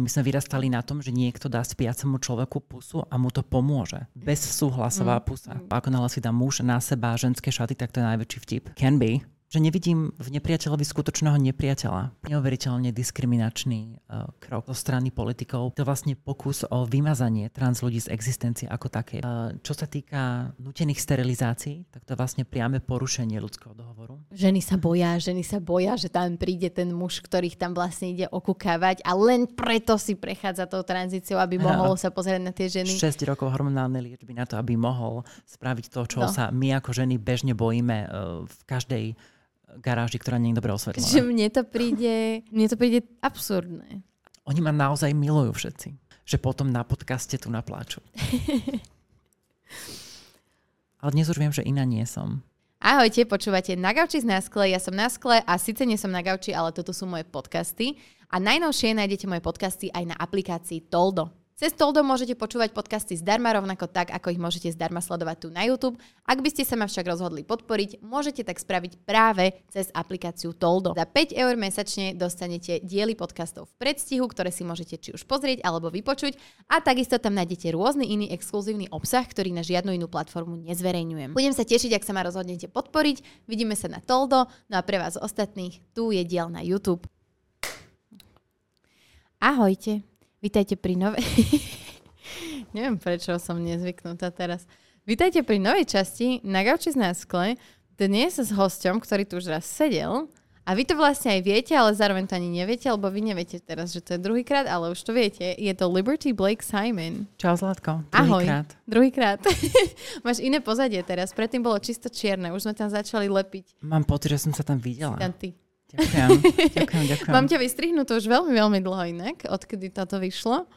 vyrastali. My sme vyrastali na tom, že niekto dá spiacemu človeku pusu a mu to pomôže. Bez súhlasová mm. pusa. Ako náhle si dá muž na seba ženské šaty, tak to je najväčší vtip. Can be že nevidím v nepriateľovi skutočného nepriateľa. Neuveriteľne diskriminačný uh, krok zo strany politikov. To vlastne pokus o vymazanie trans ľudí z existencie ako také. Uh, čo sa týka nutených sterilizácií, tak to je vlastne priame porušenie ľudského dohovoru. Ženy sa boja, ženy sa boja, že tam príde ten muž, ktorých tam vlastne ide okúkavať a len preto si prechádza tou tranzíciou, aby mohol sa pozrieť na tie ženy. 6 rokov hormonálnej liečby na to, aby mohol spraviť to, čo no. sa my ako ženy bežne bojíme uh, v každej garáži, ktorá nie je dobre osvetlená. Že mne to príde, mne to príde absurdné. Oni ma naozaj milujú všetci. Že potom na podcaste tu napláču. Ale dnes už viem, že iná nie som. Ahojte, počúvate Na gauči z Naskle, ja som na skle a síce nie som na gauči, ale toto sú moje podcasty. A najnovšie nájdete moje podcasty aj na aplikácii Toldo. Cez Toldo môžete počúvať podcasty zdarma rovnako tak, ako ich môžete zdarma sledovať tu na YouTube. Ak by ste sa ma však rozhodli podporiť, môžete tak spraviť práve cez aplikáciu Toldo. Za 5 eur mesačne dostanete diely podcastov v predstihu, ktoré si môžete či už pozrieť alebo vypočuť a takisto tam nájdete rôzny iný exkluzívny obsah, ktorý na žiadnu inú platformu nezverejňujem. Budem sa tešiť, ak sa ma rozhodnete podporiť. Vidíme sa na Toldo, no a pre vás ostatných tu je diel na YouTube. Ahojte. Vítajte pri novej... Neviem, prečo som nezvyknutá teraz. Vítajte pri novej časti na gauči z náskle. Dnes s hosťom, ktorý tu už raz sedel. A vy to vlastne aj viete, ale zároveň to ani neviete, lebo vy neviete teraz, že to je druhýkrát, ale už to viete. Je to Liberty Blake Simon. Čau Zlatko. Ahoj. Druhýkrát. Máš iné pozadie teraz. Predtým bolo čisto čierne. Už sme tam začali lepiť. Mám pocit, že som sa tam videla. Tam ty. Ďakujem, ďakujem, ďakujem. Mám ťa vystrihnúť už veľmi, veľmi dlho inak, odkedy toto vyšlo.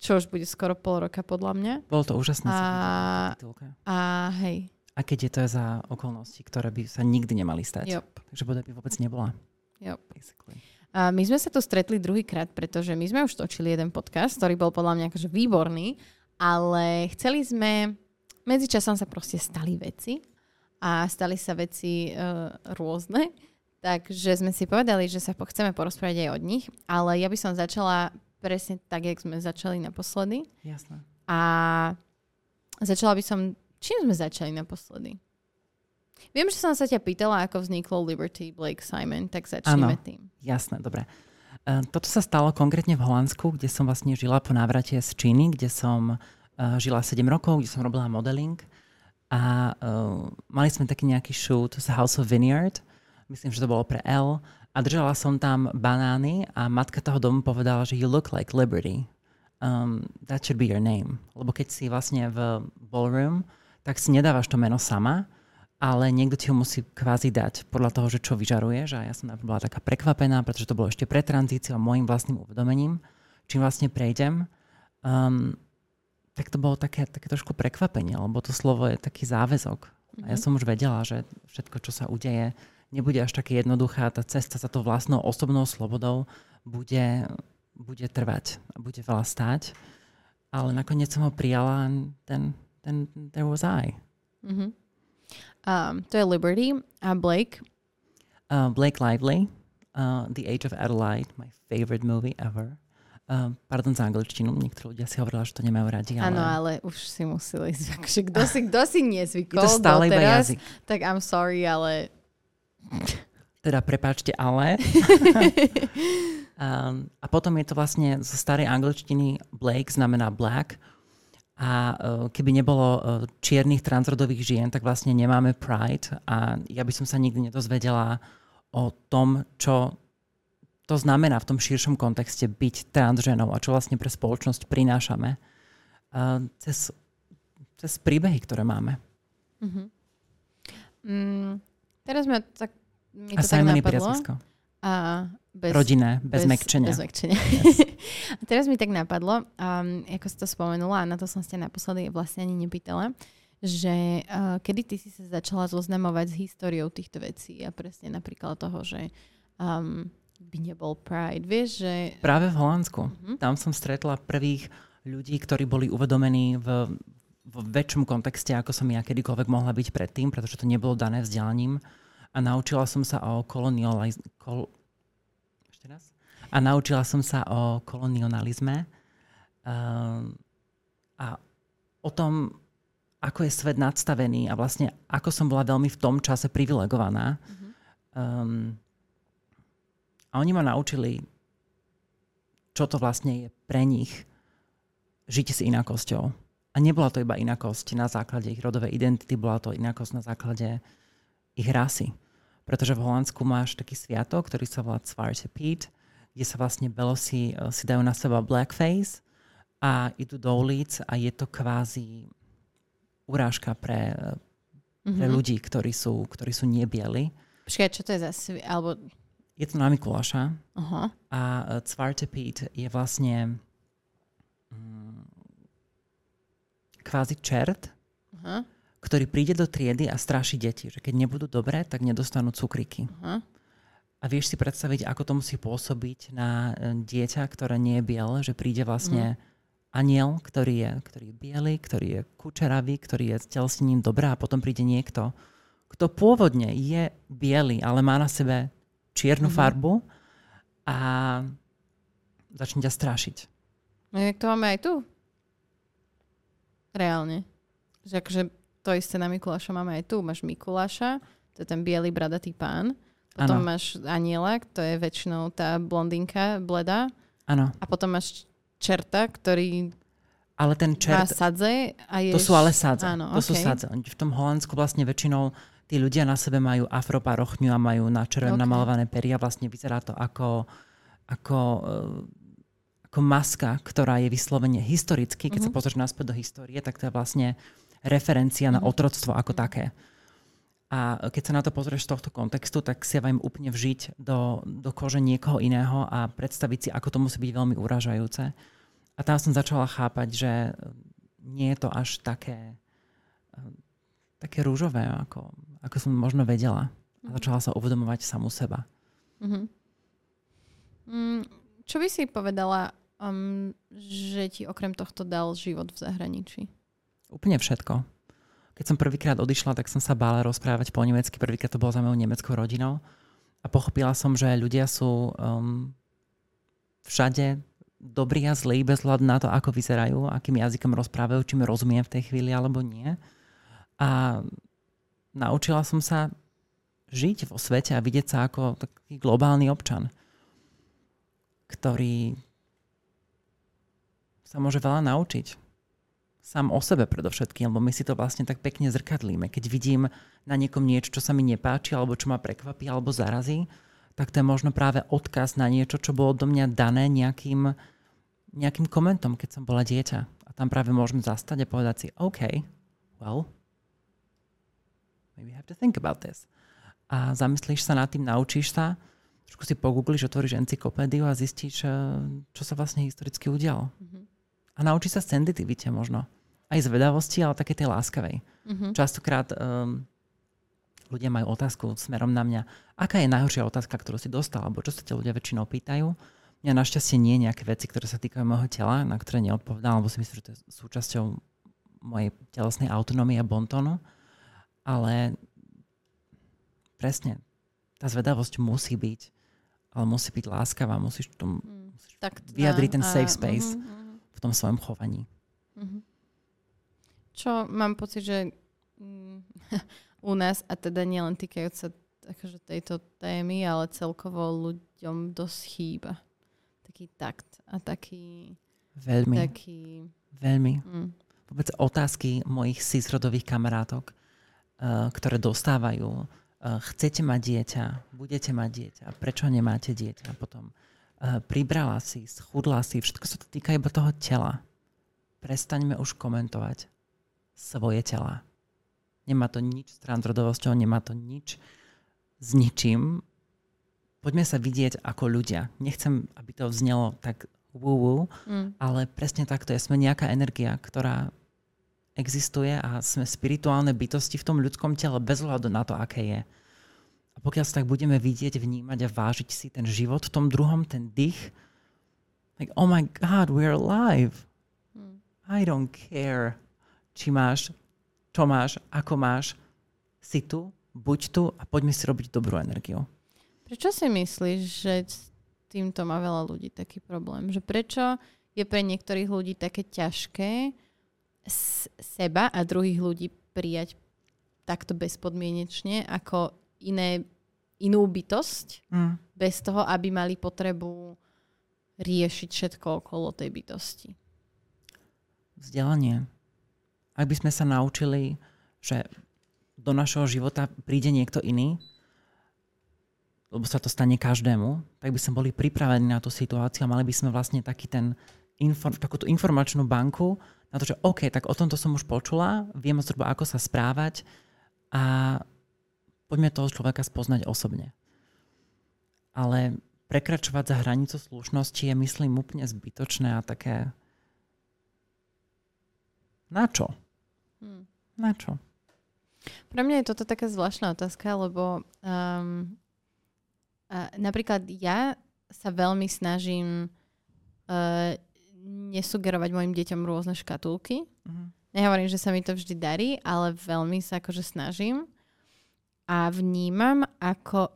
Čo už bude skoro pol roka podľa mňa. Bolo to úžasné. A, a hej. A keď je to za okolnosti, ktoré by sa nikdy nemali stať. Yep. Takže boda by vôbec nebola. Yep. A my sme sa tu stretli druhýkrát, pretože my sme už točili jeden podcast, ktorý bol podľa mňa akože výborný, ale chceli sme, medzičasom sa proste stali veci a stali sa veci uh, rôzne Takže sme si povedali, že sa chceme porozprávať aj od nich, ale ja by som začala presne tak, jak sme začali naposledy. Jasné. A začala by som... Čím sme začali naposledy? Viem, že som sa ťa pýtala, ako vzniklo Liberty Blake Simon, tak začneme ano, tým. Jasné, dobre. Uh, toto sa stalo konkrétne v Holandsku, kde som vlastne žila po návrate z Číny, kde som uh, žila 7 rokov, kde som robila modeling a uh, mali sme taký nejaký shoot z House of Vineyard, myslím, že to bolo pre L, a držala som tam banány a matka toho domu povedala, že you look like Liberty. Um, that should be your name. Lebo keď si vlastne v ballroom, tak si nedávaš to meno sama, ale niekto ti ho musí kvázi dať podľa toho, že čo vyžaruješ. A ja som bola taká prekvapená, pretože to bolo ešte pre tranzíciu a môjim vlastným uvedomením, čím vlastne prejdem. Um, tak to bolo také, také trošku prekvapenie, lebo to slovo je taký záväzok. Mm-hmm. A ja mhm. som už vedela, že všetko, čo sa udeje, nebude až také jednoduchá. Tá cesta za to vlastnou osobnou slobodou bude, bude trvať a bude veľa stáť. Ale nakoniec som ho prijala ten, ten, there was I. Mm-hmm. Um, to je Liberty a Blake? Uh, Blake Lively, uh, The Age of Adelaide, my favorite movie ever. Uh, pardon za angličtinu, niektorí ľudia si hovorili, že to nemajú radi. Ale... Áno, ale už si museli ísť. Akože kto si, kto si nezvykol Je to stále iba jazyk. tak I'm sorry, ale teda prepáčte, ale. um, a potom je to vlastne zo starej angličtiny Blake znamená black. A uh, keby nebolo uh, čiernych transrodových žien, tak vlastne nemáme Pride. A ja by som sa nikdy nedozvedela o tom, čo to znamená v tom širšom kontexte byť transženou a čo vlastne pre spoločnosť prinášame uh, cez, cez príbehy, ktoré máme. Mm-hmm. Mm, Teraz ma tak... Mi a to Simon tak napadlo. A bez, Rodinné, bez, bez mekčenia. Bez mekčenia. Yes. a teraz mi tak napadlo, um, ako si to spomenula, a na to som ste naposledy vlastne ani nepýtala, že uh, kedy ty si sa začala zoznamovať s históriou týchto vecí a presne napríklad toho, že um, by nebol Pride, vieš, že... Práve v Holandsku. Uh-huh. Tam som stretla prvých ľudí, ktorí boli uvedomení v, v väčšom kontexte, ako som ja kedykoľvek mohla byť predtým, pretože to nebolo dané vzdelaním. A naučila som sa o kolonializ... Kol... Ešte raz? A naučila som sa o kolonializme uh, a o tom, ako je svet nadstavený a vlastne ako som bola veľmi v tom čase privilegovaná. Mm-hmm. Um, a oni ma naučili, čo to vlastne je pre nich žiť s inakosťou. A nebola to iba inakosť na základe ich rodovej identity, bola to inakosť na základe ich rasy. Pretože v Holandsku máš taký sviatok, ktorý sa volá Zwarte Piet, kde sa vlastne belosi eh, si dajú na seba blackface a idú do ulic a je to kvázi urážka pre, pre mm-hmm. ľudí, ktorí sú, ktorí sú nebieli. Počkaj, čo to je za svi- alebo... Je to na Mikuláša. Uh-huh. A uh, Pete je vlastne um, kvázi čert, uh-huh. Ktorý príde do triedy a straší deti, že keď nebudú dobré, tak nedostanú cukriky. Uh-huh. A vieš si predstaviť, ako to musí pôsobiť na e, dieťa, ktoré nie je biele, že príde vlastne uh-huh aniel, ktorý je, ktorý je biely, ktorý je kučeravý, ktorý je s telesnením dobrá a potom príde niekto, kto pôvodne je biely, ale má na sebe čiernu mm-hmm. farbu a začne ťa strašiť. No to máme aj tu? Reálne. Že akože to isté na Mikuláša máme aj tu. Máš Mikuláša, to je ten biely bradatý pán. Potom ano. máš aniela, to je väčšinou tá blondinka bleda. Áno. A potom máš čerta, ktorý ale ten čert... Má sadze a je... To sú ale sadze. Áno, to okay. sú sadze. V tom Holandsku vlastne väčšinou tí ľudia na sebe majú afroparochňu a majú na červen okay. namalované peria. Vlastne vyzerá to ako, ako, eh, ako maska, ktorá je vyslovene historicky. Keď uh-huh. sa mhm. pozrieš naspäť do histórie, tak to je vlastne referencia na mhm. otroctvo ako také. A keď sa na to pozrieš z tohto kontextu, tak si ja viem úplne vžiť do, do kože niekoho iného a predstaviť si, ako to musí byť veľmi uražajúce. A tam som začala chápať, že nie je to až také, také rúžové, ako, ako som možno vedela. A mhm. začala sa uvedomovať samú seba. Mm-hmm. Mm, čo by si povedala, um, že ti okrem tohto dal život v zahraničí? Úplne všetko keď som prvýkrát odišla, tak som sa bála rozprávať po nemecky. Prvýkrát to bolo za mojou nemeckou rodinou. A pochopila som, že ľudia sú um, všade dobrí a zlí bez hľadu na to, ako vyzerajú, akým jazykom rozprávajú, či mi rozumiem v tej chvíli alebo nie. A naučila som sa žiť vo svete a vidieť sa ako taký globálny občan, ktorý sa môže veľa naučiť sám o sebe predovšetkým, lebo my si to vlastne tak pekne zrkadlíme. Keď vidím na niekom niečo, čo sa mi nepáči, alebo čo ma prekvapí, alebo zarazí, tak to je možno práve odkaz na niečo, čo bolo do mňa dané nejakým, nejakým komentom, keď som bola dieťa. A tam práve môžem zastať a povedať si, OK, well, maybe I have to think about this. A zamyslíš sa nad tým, naučíš sa, trošku si pogoogliš, otvoríš encyklopédiu a zistíš, eh, čo sa vlastne historicky udialo. Mm-hmm. A naučíš sa sensitivite možno aj zvedavosti, ale také tej láskavej. Mm-hmm. Častokrát um, ľudia majú otázku smerom na mňa, aká je najhoršia otázka, ktorú si dostal, alebo čo sa ťa ľudia väčšinou pýtajú. Mňa našťastie nie nejaké veci, ktoré sa týkajú môjho tela, na ktoré neodpovedám, lebo si myslím, že to je súčasťou mojej telesnej autonómie a bontónu. Ale presne, tá zvedavosť musí byť, ale musí byť láskavá, musíš, mm, musíš tak, vyjadriť ten safe space uh, uh, uh. V tom svojom chovaní. Uh-huh čo mám pocit, že mm, u nás, a teda nielen týkajúca akože tejto témy, ale celkovo ľuďom dosť chýba. Taký takt a taký... Veľmi. Taký, veľmi. Mm. Vôbec otázky mojich cisrodových kamarátok, uh, ktoré dostávajú. Uh, chcete mať dieťa? Budete mať dieťa? Prečo nemáte dieťa? Potom pribrala si, schudla si, všetko sa to týka iba toho tela. Prestaňme už komentovať svoje tela. Nemá to nič s transrodovosťou, nemá to nič s ničím. Poďme sa vidieť ako ľudia. Nechcem, aby to vznelo tak woo mm. ale presne takto je. Sme nejaká energia, ktorá existuje a sme spirituálne bytosti v tom ľudskom tele bez hľadu na to, aké je. A pokiaľ sa tak budeme vidieť, vnímať a vážiť si ten život v tom druhom, ten dých, like, oh my God, we're alive. Mm. I don't care či máš, čo máš, ako máš, si tu, buď tu a poďme si robiť dobrú energiu. Prečo si myslíš, že týmto má veľa ľudí taký problém. Že prečo je pre niektorých ľudí také ťažké seba a druhých ľudí prijať takto bezpodmienečne ako iné, inú bytosť, mm. bez toho, aby mali potrebu riešiť všetko okolo tej bytosti. Vzdelanie. Ak by sme sa naučili, že do našeho života príde niekto iný, lebo sa to stane každému, tak by sme boli pripravení na tú situáciu a mali by sme vlastne taký ten inform, takúto informačnú banku na to, že OK, tak o tomto som už počula, viem zhruba, ako sa správať a poďme toho človeka spoznať osobne. Ale prekračovať za hranicu slušnosti je, myslím, úplne zbytočné a také... Na čo? Hmm. Na čo? Pre mňa je toto taká zvláštna otázka, lebo um, uh, napríklad ja sa veľmi snažím uh, nesugerovať mojim deťom rôzne škatulky. Uh-huh. Nehovorím, že sa mi to vždy darí, ale veľmi sa akože snažím. A vnímam, ako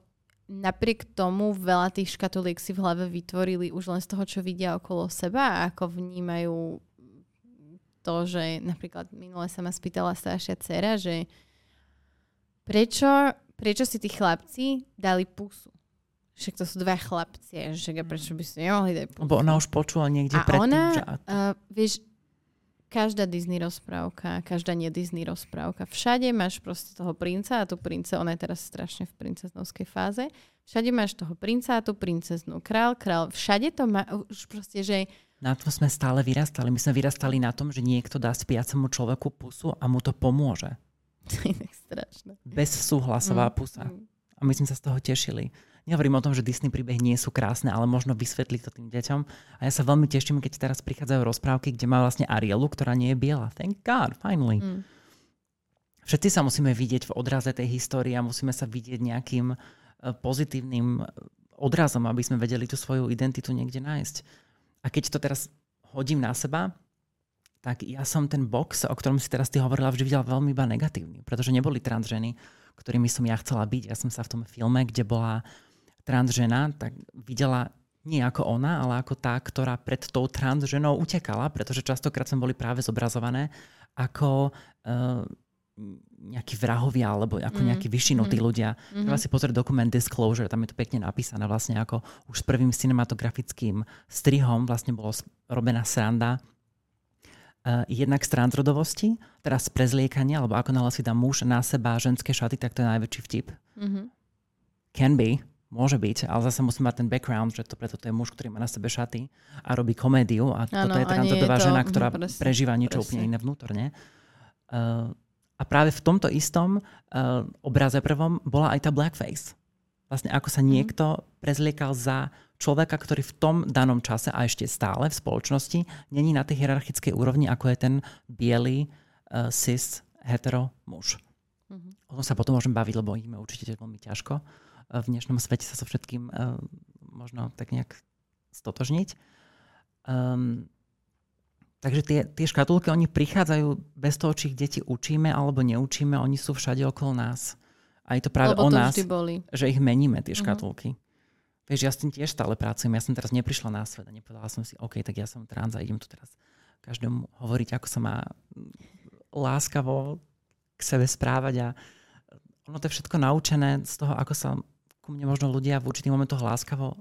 napriek tomu veľa tých škatuliek si v hlave vytvorili už len z toho, čo vidia okolo seba a ako vnímajú to, že napríklad minule sa ma spýtala staršia dcera, že prečo, prečo si tí chlapci dali pusu? Však to sú dva chlapci, že prečo by si nemohli dať pusu? Lebo ona už počula niekde a predtým, ona, že... Uh, vieš, každá Disney rozprávka, každá nie Disney rozprávka, všade máš proste toho princa a tú prince, ona je teraz strašne v princeznovskej fáze, všade máš toho princa a tú princeznú, král, král, všade to má, už proste, že na tom sme stále vyrastali. My sme vyrastali na tom, že niekto dá spiacemu človeku pusu a mu to pomôže. To je tak strašné. Bezsúhlasová mm, pusa. Mm. A my sme sa z toho tešili. Nehovorím o tom, že Disney príbehy nie sú krásne, ale možno vysvetliť to tým deťom. A ja sa veľmi teším, keď teraz prichádzajú rozprávky, kde má vlastne Arielu, ktorá nie je biela. Thank God, finally. Mm. Všetci sa musíme vidieť v odraze tej histórie a musíme sa vidieť nejakým e, pozitívnym e, odrazom, aby sme vedeli tú svoju identitu niekde nájsť. A keď to teraz hodím na seba, tak ja som ten box, o ktorom si teraz ty hovorila, vždy videla veľmi iba negatívny, pretože neboli trans ženy, ktorými som ja chcela byť. Ja som sa v tom filme, kde bola trans žena, tak videla nie ako ona, ale ako tá, ktorá pred tou trans ženou utekala, pretože častokrát sme boli práve zobrazované ako uh, nejakí vrahovia alebo ako mm. nejakí vyšinutí mm. ľudia. Mm-hmm. Treba si pozrieť dokument Disclosure, tam je to pekne napísané vlastne ako už s prvým cinematografickým strihom vlastne bolo robená sranda uh, jednak z transrodovosti, teraz z prezliekania, alebo ako náhle si dá muž na seba ženské šaty, tak to je najväčší vtip. Mm-hmm. Can be, Môže byť, ale zase musí mať ten background, že to preto to je muž, ktorý má na sebe šaty a robí komédiu a ano, toto je transrodová žena, ktorá presne, prežíva niečo presne. úplne iné vnútorne. Uh, a práve v tomto istom uh, obraze prvom bola aj tá blackface. Vlastne ako sa mhm. niekto prezliekal za človeka, ktorý v tom danom čase a ešte stále v spoločnosti není na tej hierarchickej úrovni, ako je ten biely uh, cis hetero muž. Mm-hmm. O tom sa potom môžem baviť, lebo ideme určite veľmi ťažko v dnešnom svete sa so všetkým uh, možno tak nejak stotožniť. Um, takže tie, tie škatulky, oni prichádzajú bez toho, či ich deti učíme alebo neučíme, oni sú všade okolo nás. A je to práve Lebo o to nás, boli. že ich meníme, tie mhm. škatulky. Uh-huh. Vieš, ja s tým tiež stále pracujem. Ja som teraz neprišla na svet a nepovedala som si, OK, tak ja som trans a idem tu teraz každému hovoriť, ako sa má láskavo k sebe správať a ono to je všetko naučené z toho, ako sa ku mne možno ľudia v určitých momentoch láskavo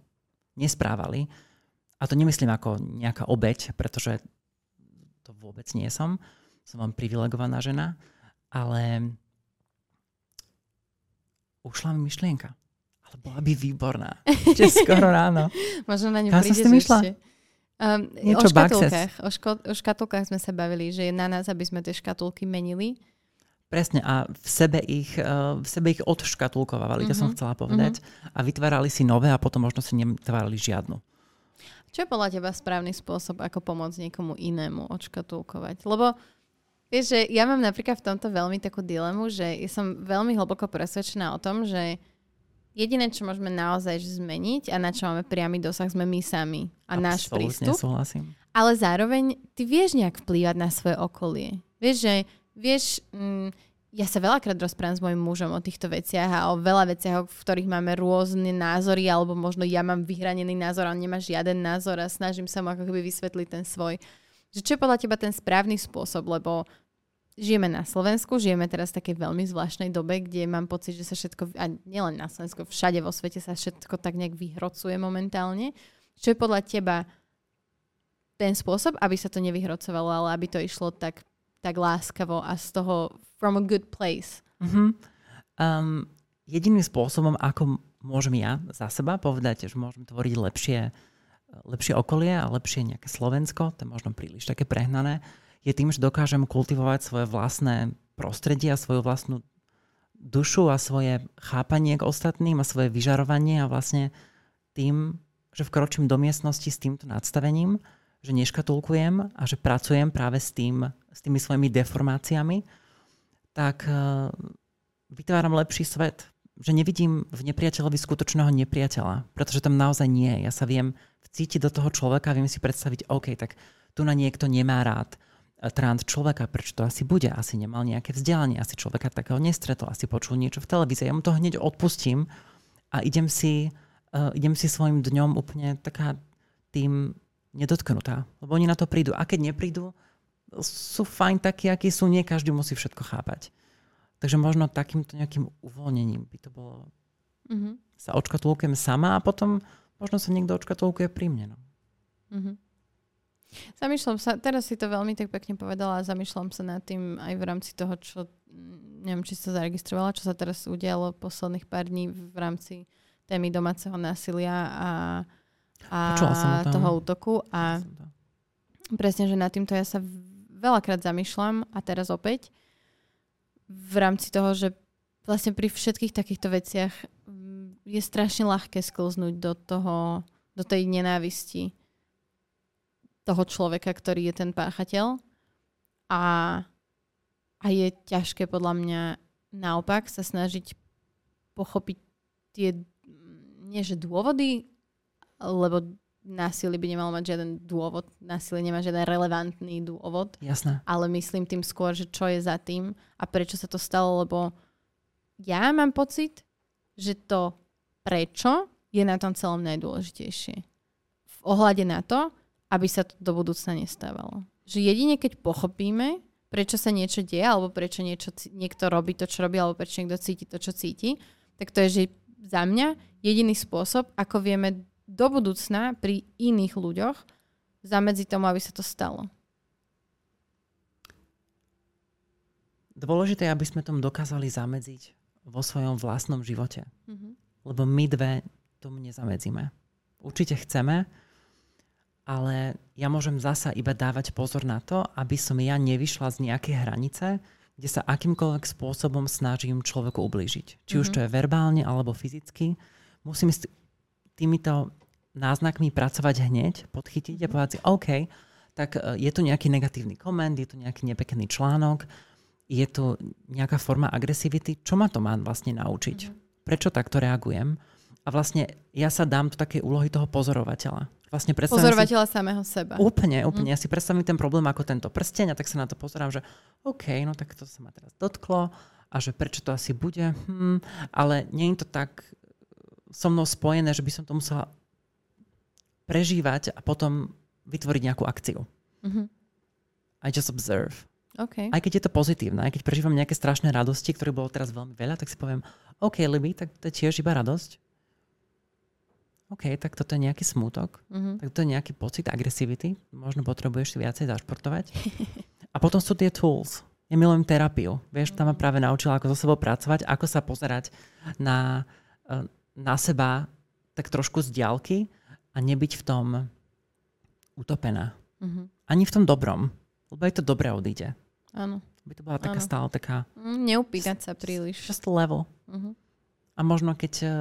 nesprávali. A to nemyslím ako nejaká obeď, pretože to vôbec nie som. Som vám privilegovaná žena, ale ušla mi myšlienka. Ale bola by výborná. Ešte skoro ráno. Možno na ňu Kam prídeš ešte. Um, o škatulkách. O, ško- o škatulkách sme sa bavili, že je na nás, aby sme tie škatulky menili. Presne a v sebe ich, eh, v sebe ich odškatulkovali, mm-hmm. to som mhm. chcela povedať. Mm-hmm. A vytvárali si nové a potom možno si nevytvárali žiadnu. Čo je podľa teba správny spôsob, ako pomôcť niekomu inému odškatulkovať? Lebo vieš, že ja mám napríklad v tomto veľmi takú dilemu, že ja som veľmi hlboko presvedčená o tom, že jediné, čo môžeme naozaj zmeniť a na čo máme priamy dosah, sme my sami a Absolutne náš prístup. Súhlasím. Ale zároveň ty vieš nejak vplývať na svoje okolie. Vieš, že vieš, mm, ja sa veľakrát rozprávam s mojim mužom o týchto veciach a o veľa veciach, v ktorých máme rôzne názory, alebo možno ja mám vyhranený názor, a on nemá žiaden názor a snažím sa mu ako keby vysvetliť ten svoj. Že čo je podľa teba ten správny spôsob, lebo žijeme na Slovensku, žijeme teraz v takej veľmi zvláštnej dobe, kde mám pocit, že sa všetko, a nielen na Slovensku, všade vo svete sa všetko tak nejak vyhrocuje momentálne. Čo je podľa teba ten spôsob, aby sa to nevyhrocovalo, ale aby to išlo tak tak láskavo a z toho from a good place. Mm-hmm. Um, jediným spôsobom, ako môžem ja za seba povedať, že môžem tvoriť lepšie, lepšie okolie a lepšie nejaké Slovensko, to je možno príliš také prehnané, je tým, že dokážem kultivovať svoje vlastné prostredie a svoju vlastnú dušu a svoje chápanie k ostatným a svoje vyžarovanie a vlastne tým, že vkročím do miestnosti s týmto nadstavením, že neškatulkujem a že pracujem práve s, tým, s tými svojimi deformáciami, tak uh, vytváram lepší svet. Že nevidím v nepriateľovi skutočného nepriateľa, pretože tam naozaj nie. Ja sa viem vcítiť do toho človeka, viem si predstaviť, OK, tak tu na niekto nemá rád eh, trans človeka, prečo to asi bude? Asi nemal nejaké vzdelanie, asi človeka takého nestretol, asi počul niečo v televízii. Ja mu to hneď odpustím a idem si, uh, idem si svojim dňom úplne taká tým nedotknutá. Lebo oni na to prídu. A keď neprídu, sú fajn takí, akí sú. Nie každý musí všetko chápať. Takže možno takýmto nejakým uvoľnením by to bolo... Mm-hmm. Sa očkatulkujem sama a potom možno sa niekto očkatulkuje pri mne. No. Mm-hmm. Zamýšľam sa, teraz si to veľmi tak pekne povedala a zamýšľam sa nad tým aj v rámci toho, čo neviem, či sa zaregistrovala, čo sa teraz udialo posledných pár dní v rámci témy domáceho násilia a a toho útoku. A presne, že nad týmto ja sa veľakrát zamýšľam a teraz opäť v rámci toho, že vlastne pri všetkých takýchto veciach mm, je strašne ľahké sklznúť do toho, do tej nenávisti toho človeka, ktorý je ten páchateľ. A, a je ťažké podľa mňa naopak sa snažiť pochopiť tie, nie že dôvody, lebo násilie by nemalo mať žiaden dôvod, násilie nemá žiaden relevantný dôvod. Jasné. Ale myslím tým skôr, že čo je za tým a prečo sa to stalo, lebo ja mám pocit, že to prečo je na tom celom najdôležitejšie. V ohľade na to, aby sa to do budúcna nestávalo. Že jedine keď pochopíme, prečo sa niečo deje, alebo prečo niečo, niekto robí to, čo robí, alebo prečo niekto cíti to, čo cíti, tak to je, že za mňa jediný spôsob, ako vieme do budúcna pri iných ľuďoch zamedzi tomu, aby sa to stalo. Dôležité je, aby sme tomu dokázali zamedziť vo svojom vlastnom živote. Mm-hmm. Lebo my dve tomu nezamedzíme. Určite chceme, ale ja môžem zasa iba dávať pozor na to, aby som ja nevyšla z nejakej hranice, kde sa akýmkoľvek spôsobom snažím človeku ublížiť. Či mm-hmm. už to je verbálne alebo fyzicky. Musím týmito náznakmi pracovať hneď, podchytiť a povedať si, OK, tak e, je tu nejaký negatívny koment, je tu nejaký nepekný článok, je tu nejaká forma agresivity, čo ma to má vlastne naučiť? Mm-hmm. Prečo takto reagujem? A vlastne ja sa dám do takej úlohy toho pozorovateľa. Vlastne pozorovateľa si, samého seba. Úplne, úplne. Mm. Ja si predstavím ten problém ako tento prsteň a tak sa na to pozerám, že OK, no tak to sa ma teraz dotklo a že prečo to asi bude, hm, ale nie je to tak so mnou spojené, že by som to musela prežívať a potom vytvoriť nejakú akciu. Mm-hmm. I just observe. Okay. Aj keď je to pozitívne, aj keď prežívam nejaké strašné radosti, ktoré bolo teraz veľmi veľa, tak si poviem, OK, Libby, tak to je tiež iba radosť. OK, tak toto je nejaký smútok, mm-hmm. tak to je nejaký pocit agresivity, možno potrebuješ si viacej zašportovať. a potom sú tie tools. Ja milujem terapiu. Vieš, tam ma práve naučila, ako so sebou pracovať, ako sa pozerať na, eh, na seba tak trošku z diálky a nebyť v tom utopená. Mm-hmm. Ani v tom dobrom. Lebo aj to dobré odíde. Áno. By to bola taká ano. stále taká... Mm, neupínať sa príliš. Just level. Mm-hmm. A možno keď uh,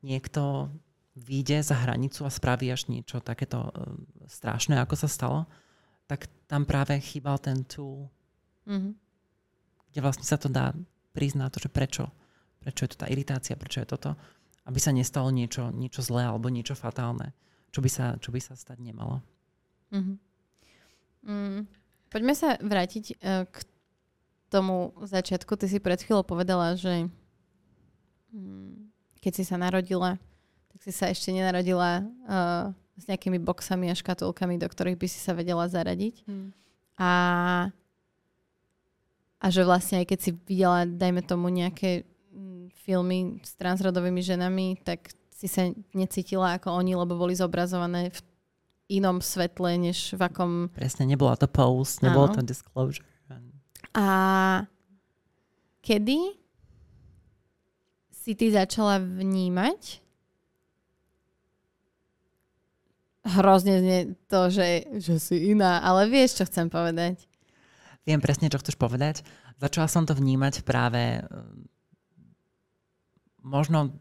niekto vyjde za hranicu a spraví až niečo takéto uh, strašné, ako sa stalo, tak tam práve chýbal ten tool, mm-hmm. kde vlastne sa to dá priznať to, že prečo. Prečo je to tá iritácia, prečo je toto aby sa nestalo niečo, niečo zlé alebo niečo fatálne, čo by sa, čo by sa stať nemalo. Mm-hmm. Mm, poďme sa vrátiť uh, k tomu začiatku, ty si pred chvíľou povedala, že mm, keď si sa narodila, tak si sa ešte nenarodila uh, s nejakými boxami a škatulkami, do ktorých by si sa vedela zaradiť. Hmm. A, a že vlastne aj keď si videla, dajme tomu, nejaké mm, filmy s transrodovými ženami, tak si sa necítila ako oni, lebo boli zobrazované v inom svetle, než v akom... Presne, nebola to post, nebolo to disclosure. A kedy si ty začala vnímať hrozne znie to, že, že si iná, ale vieš, čo chcem povedať. Viem presne, čo chceš povedať. Začala som to vnímať práve možno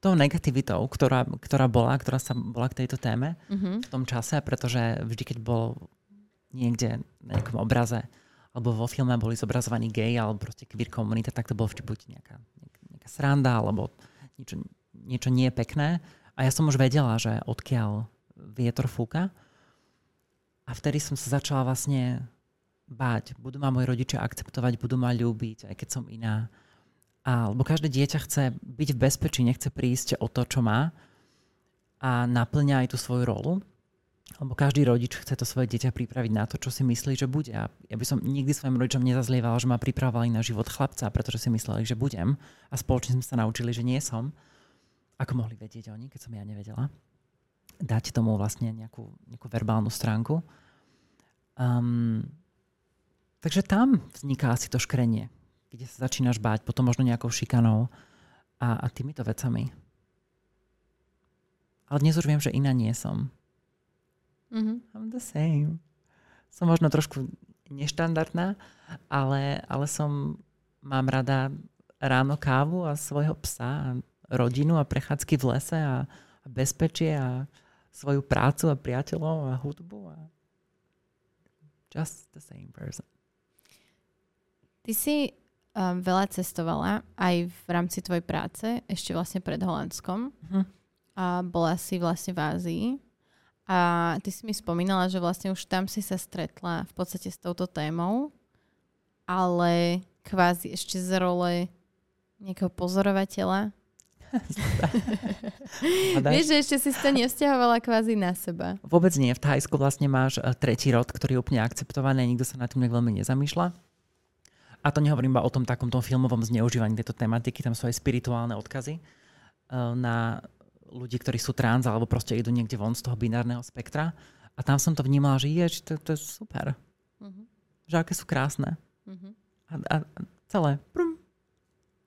tou negativitou, ktorá, ktorá bola, ktorá sa bola k tejto téme uh-huh. v tom čase, pretože vždy, keď bol niekde na nejakom obraze alebo vo filme boli zobrazovaní gay alebo proste queer komunita, tak to bolo vždy buď nejaká, nejaká sranda alebo niečo, niečo nie pekné. A ja som už vedela, že odkiaľ vietor fúka. A vtedy som sa začala vlastne báť. Budú ma moji rodičia akceptovať, budú ma ľúbiť, aj keď som iná. A, lebo každé dieťa chce byť v bezpečí, nechce prísť o to, čo má a naplňa aj tú svoju rolu lebo každý rodič chce to svoje dieťa pripraviť na to, čo si myslí, že bude. A ja by som nikdy svojim rodičom nezazlievala, že ma pripravovali na život chlapca, pretože si mysleli, že budem. A spoločne sme sa naučili, že nie som. Ako mohli vedieť oni, keď som ja nevedela. Dať tomu vlastne nejakú, nejakú verbálnu stránku. Um, takže tam vzniká asi to škrenie, kde sa začínaš báť, potom možno nejakou šikanou a, a týmito vecami. Ale dnes už viem, že iná nie som. Mm-hmm. I'm the same. Som možno trošku neštandardná, ale, ale som, mám rada ráno kávu a svojho psa a rodinu a prechádzky v lese a, a bezpečie a svoju prácu a priateľov a hudbu a just the same person. Ty si um, veľa cestovala aj v rámci tvojej práce, ešte vlastne pred Holandskom. Uh-huh. A bola si vlastne v Ázii. A ty si mi spomínala, že vlastne už tam si sa stretla v podstate s touto témou, ale kvázi ešte z role nejakého pozorovateľa. Vieš, že ešte si to nevzťahovala kvázi na seba. Vôbec nie. V Thajsku vlastne máš e, tretí rod, ktorý je úplne akceptovaný, nikto sa na tým veľmi nezamýšľa. A to nehovorím iba o tom takom tom filmovom zneužívaní tejto tematiky, tam sú aj spirituálne odkazy e, na ľudí, ktorí sú trans alebo proste idú niekde von z toho binárneho spektra. A tam som to vnímala, že je, to, to je super. Uh-huh. Že aké sú krásne. Uh-huh. A, a celé. Prum.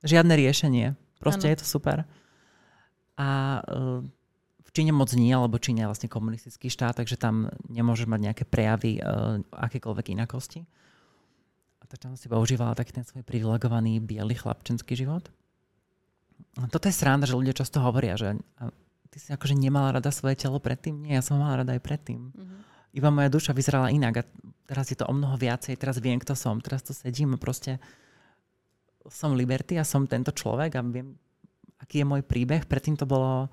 Žiadne riešenie. Proste ano. je to super. A uh, v Číne moc nie, lebo Číne je vlastne komunistický štát, takže tam nemôžeš mať nejaké prejavy uh, akékoľvek inakosti. A tak tam si používala taký ten svoj privilegovaný biely chlapčenský život. Toto je sranda, že ľudia často hovoria, že ty si akože nemala rada svoje telo predtým. Nie, ja som mala rada aj predtým. Mm-hmm. Iba moja duša vyzerala inak a teraz je to o mnoho viacej, teraz viem, kto som, teraz tu sedím a proste som Liberty a som tento človek a viem, aký je môj príbeh. Predtým to bolo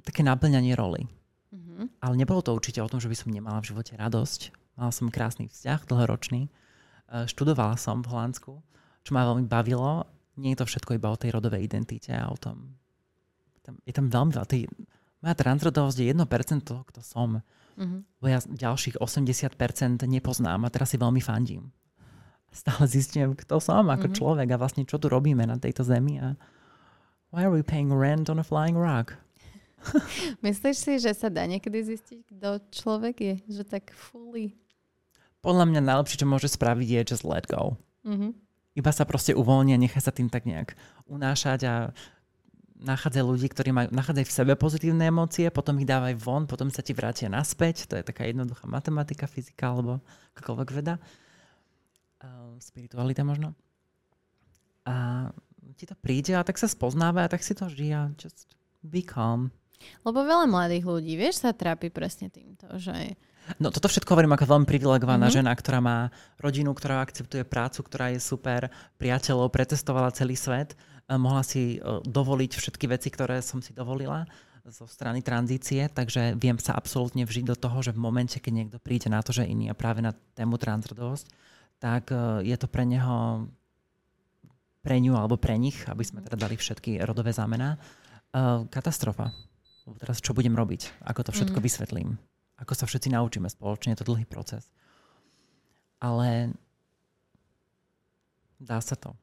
také naplňanie roli. Mm-hmm. Ale nebolo to určite o tom, že by som nemala v živote radosť. Mala som krásny vzťah, dlhoročný. E, študovala som v Holandsku, čo ma veľmi bavilo nie je to všetko iba o tej rodovej identite a o tom. Tam, je tam veľmi veľa. Tý, moja transrodovosť je 1% toho, kto som. Mm-hmm. Ja ďalších 80% nepoznám a teraz si veľmi fandím. Stále zistím, kto som ako mm-hmm. človek a vlastne čo tu robíme na tejto zemi a why are we paying rent on a flying rock? Myslíš si, že sa dá niekedy zistiť, kto človek je? Že tak fully? Podľa mňa najlepšie, čo môže spraviť, je just let go. Mm-hmm iba sa proste uvoľnia, nechá sa tým tak nejak unášať a nachádza ľudí, ktorí majú, nachádzajú v sebe pozitívne emócie, potom ich dávajú von, potom sa ti vrátia naspäť. To je taká jednoduchá matematika, fyzika alebo akákoľvek veda. Uh, spiritualita možno. A ti to príde a tak sa spoznáva a tak si to žije. Just be calm. Lebo veľa mladých ľudí, vieš, sa trápi presne týmto, že No toto všetko hovorím ako veľmi privilegovaná mm-hmm. žena, ktorá má rodinu, ktorá akceptuje prácu, ktorá je super, priateľov, pretestovala celý svet, mohla si e, dovoliť všetky veci, ktoré som si dovolila zo strany tranzície, takže viem sa absolútne vžiť do toho, že v momente, keď niekto príde na to, že iný a práve na tému transrodovosť, tak e, je to pre neho, pre ňu alebo pre nich, aby sme teda dali všetky rodové zámená, uh, katastrofa. Teraz čo budem robiť? Ako to všetko mm. vysvetlím? Ako sa všetci naučíme spoločne? Je to dlhý proces. Ale dá sa to.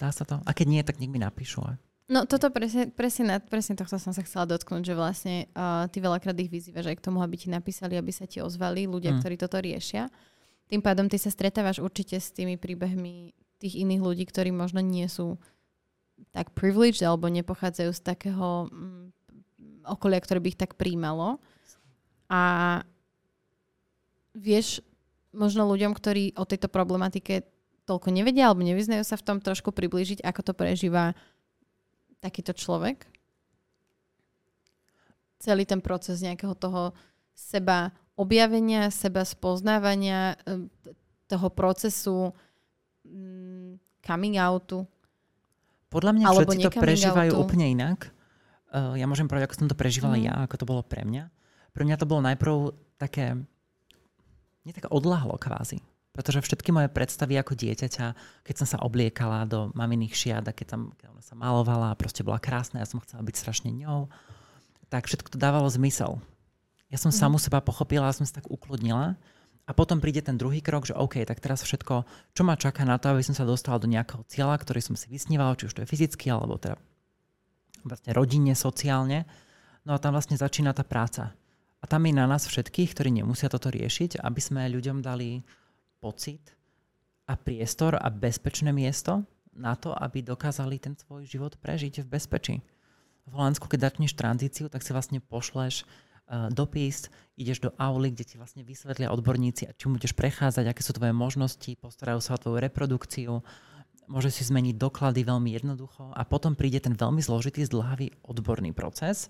Dá sa to? A keď nie, tak nech mi napíšu. No toto presne, presne, presne tohto som sa chcela dotknúť, že vlastne uh, ty veľakrát ich vyzývaš aj k tomu, aby ti napísali, aby sa ti ozvali ľudia, mm. ktorí toto riešia. Tým pádom ty sa stretávaš určite s tými príbehmi tých iných ľudí, ktorí možno nie sú tak privileged alebo nepochádzajú z takého mm, okolia, ktoré by ich tak príjmalo. A vieš možno ľuďom, ktorí o tejto problematike toľko nevedia alebo nevyznajú sa v tom trošku priblížiť, ako to prežíva takýto človek? Celý ten proces nejakého toho seba objavenia, seba spoznávania, e, toho procesu mm, coming outu. Podľa mňa všetci to prežívajú outu. úplne inak. Uh, ja môžem povedať, ako som to prežívala mm. ja, ako to bolo pre mňa. Pre mňa to bolo najprv také, nie také odlahlo kvázi. Pretože všetky moje predstavy ako dieťaťa, keď som sa obliekala do maminých šiat a keď, tam, keď ona sa malovala a proste bola krásna, ja som chcela byť strašne ňou, tak všetko to dávalo zmysel. Ja som mm. samu seba pochopila som sa tak ukludnila. A potom príde ten druhý krok, že OK, tak teraz všetko, čo ma čaká na to, aby som sa dostala do nejakého cieľa, ktorý som si vysnívala, či už to je fyzicky, alebo teda vlastne rodinne, sociálne. No a tam vlastne začína tá práca. A tam je na nás všetkých, ktorí nemusia toto riešiť, aby sme ľuďom dali pocit a priestor a bezpečné miesto na to, aby dokázali ten svoj život prežiť v bezpečí. V Holandsku, keď začneš tranzíciu, tak si vlastne pošleš uh, dopis, ideš do auly, kde ti vlastne vysvetlia odborníci, čím budeš prechádzať, aké sú tvoje možnosti, postarajú sa o tvoju reprodukciu, môže si zmeniť doklady veľmi jednoducho a potom príde ten veľmi zložitý, zdlhavý odborný proces,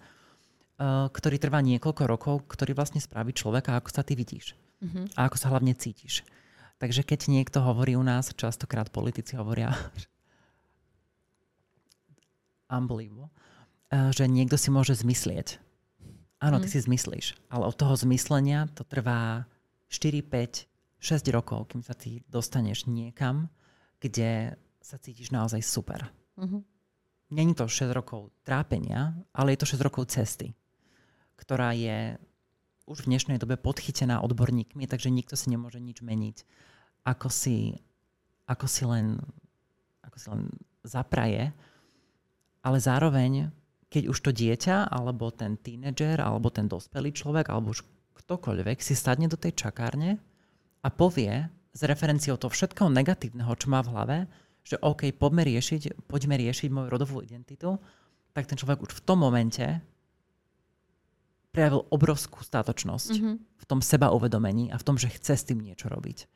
uh, ktorý trvá niekoľko rokov, ktorý vlastne spraví človeka, ako sa ty vidíš mm-hmm. a ako sa hlavne cítiš. Takže keď niekto hovorí u nás, častokrát politici hovoria, unbelievable, eh, že niekto si môže zmyslieť. Áno, ty mm. si zmyslíš, ale od toho zmyslenia to trvá 4, 5, 6 rokov, kým sa ty dostaneš niekam, kde sa cítiš naozaj super. Mm-hmm. Není to 6 rokov trápenia, ale je to 6 rokov cesty, ktorá je už v dnešnej dobe podchytená odborníkmi, takže nikto si nemôže nič meniť, ako si, ako si, len, ako si len zapraje. Ale zároveň, keď už to dieťa, alebo ten tínedžer, alebo ten dospelý človek, alebo už ktokoľvek si sadne do tej čakárne a povie s referenciou toho všetkého negatívneho, čo má v hlave, že OK, poďme riešiť, poďme riešiť moju rodovú identitu, tak ten človek už v tom momente prejavil obrovskú státočnosť mm-hmm. v tom seba uvedomení a v tom, že chce s tým niečo robiť.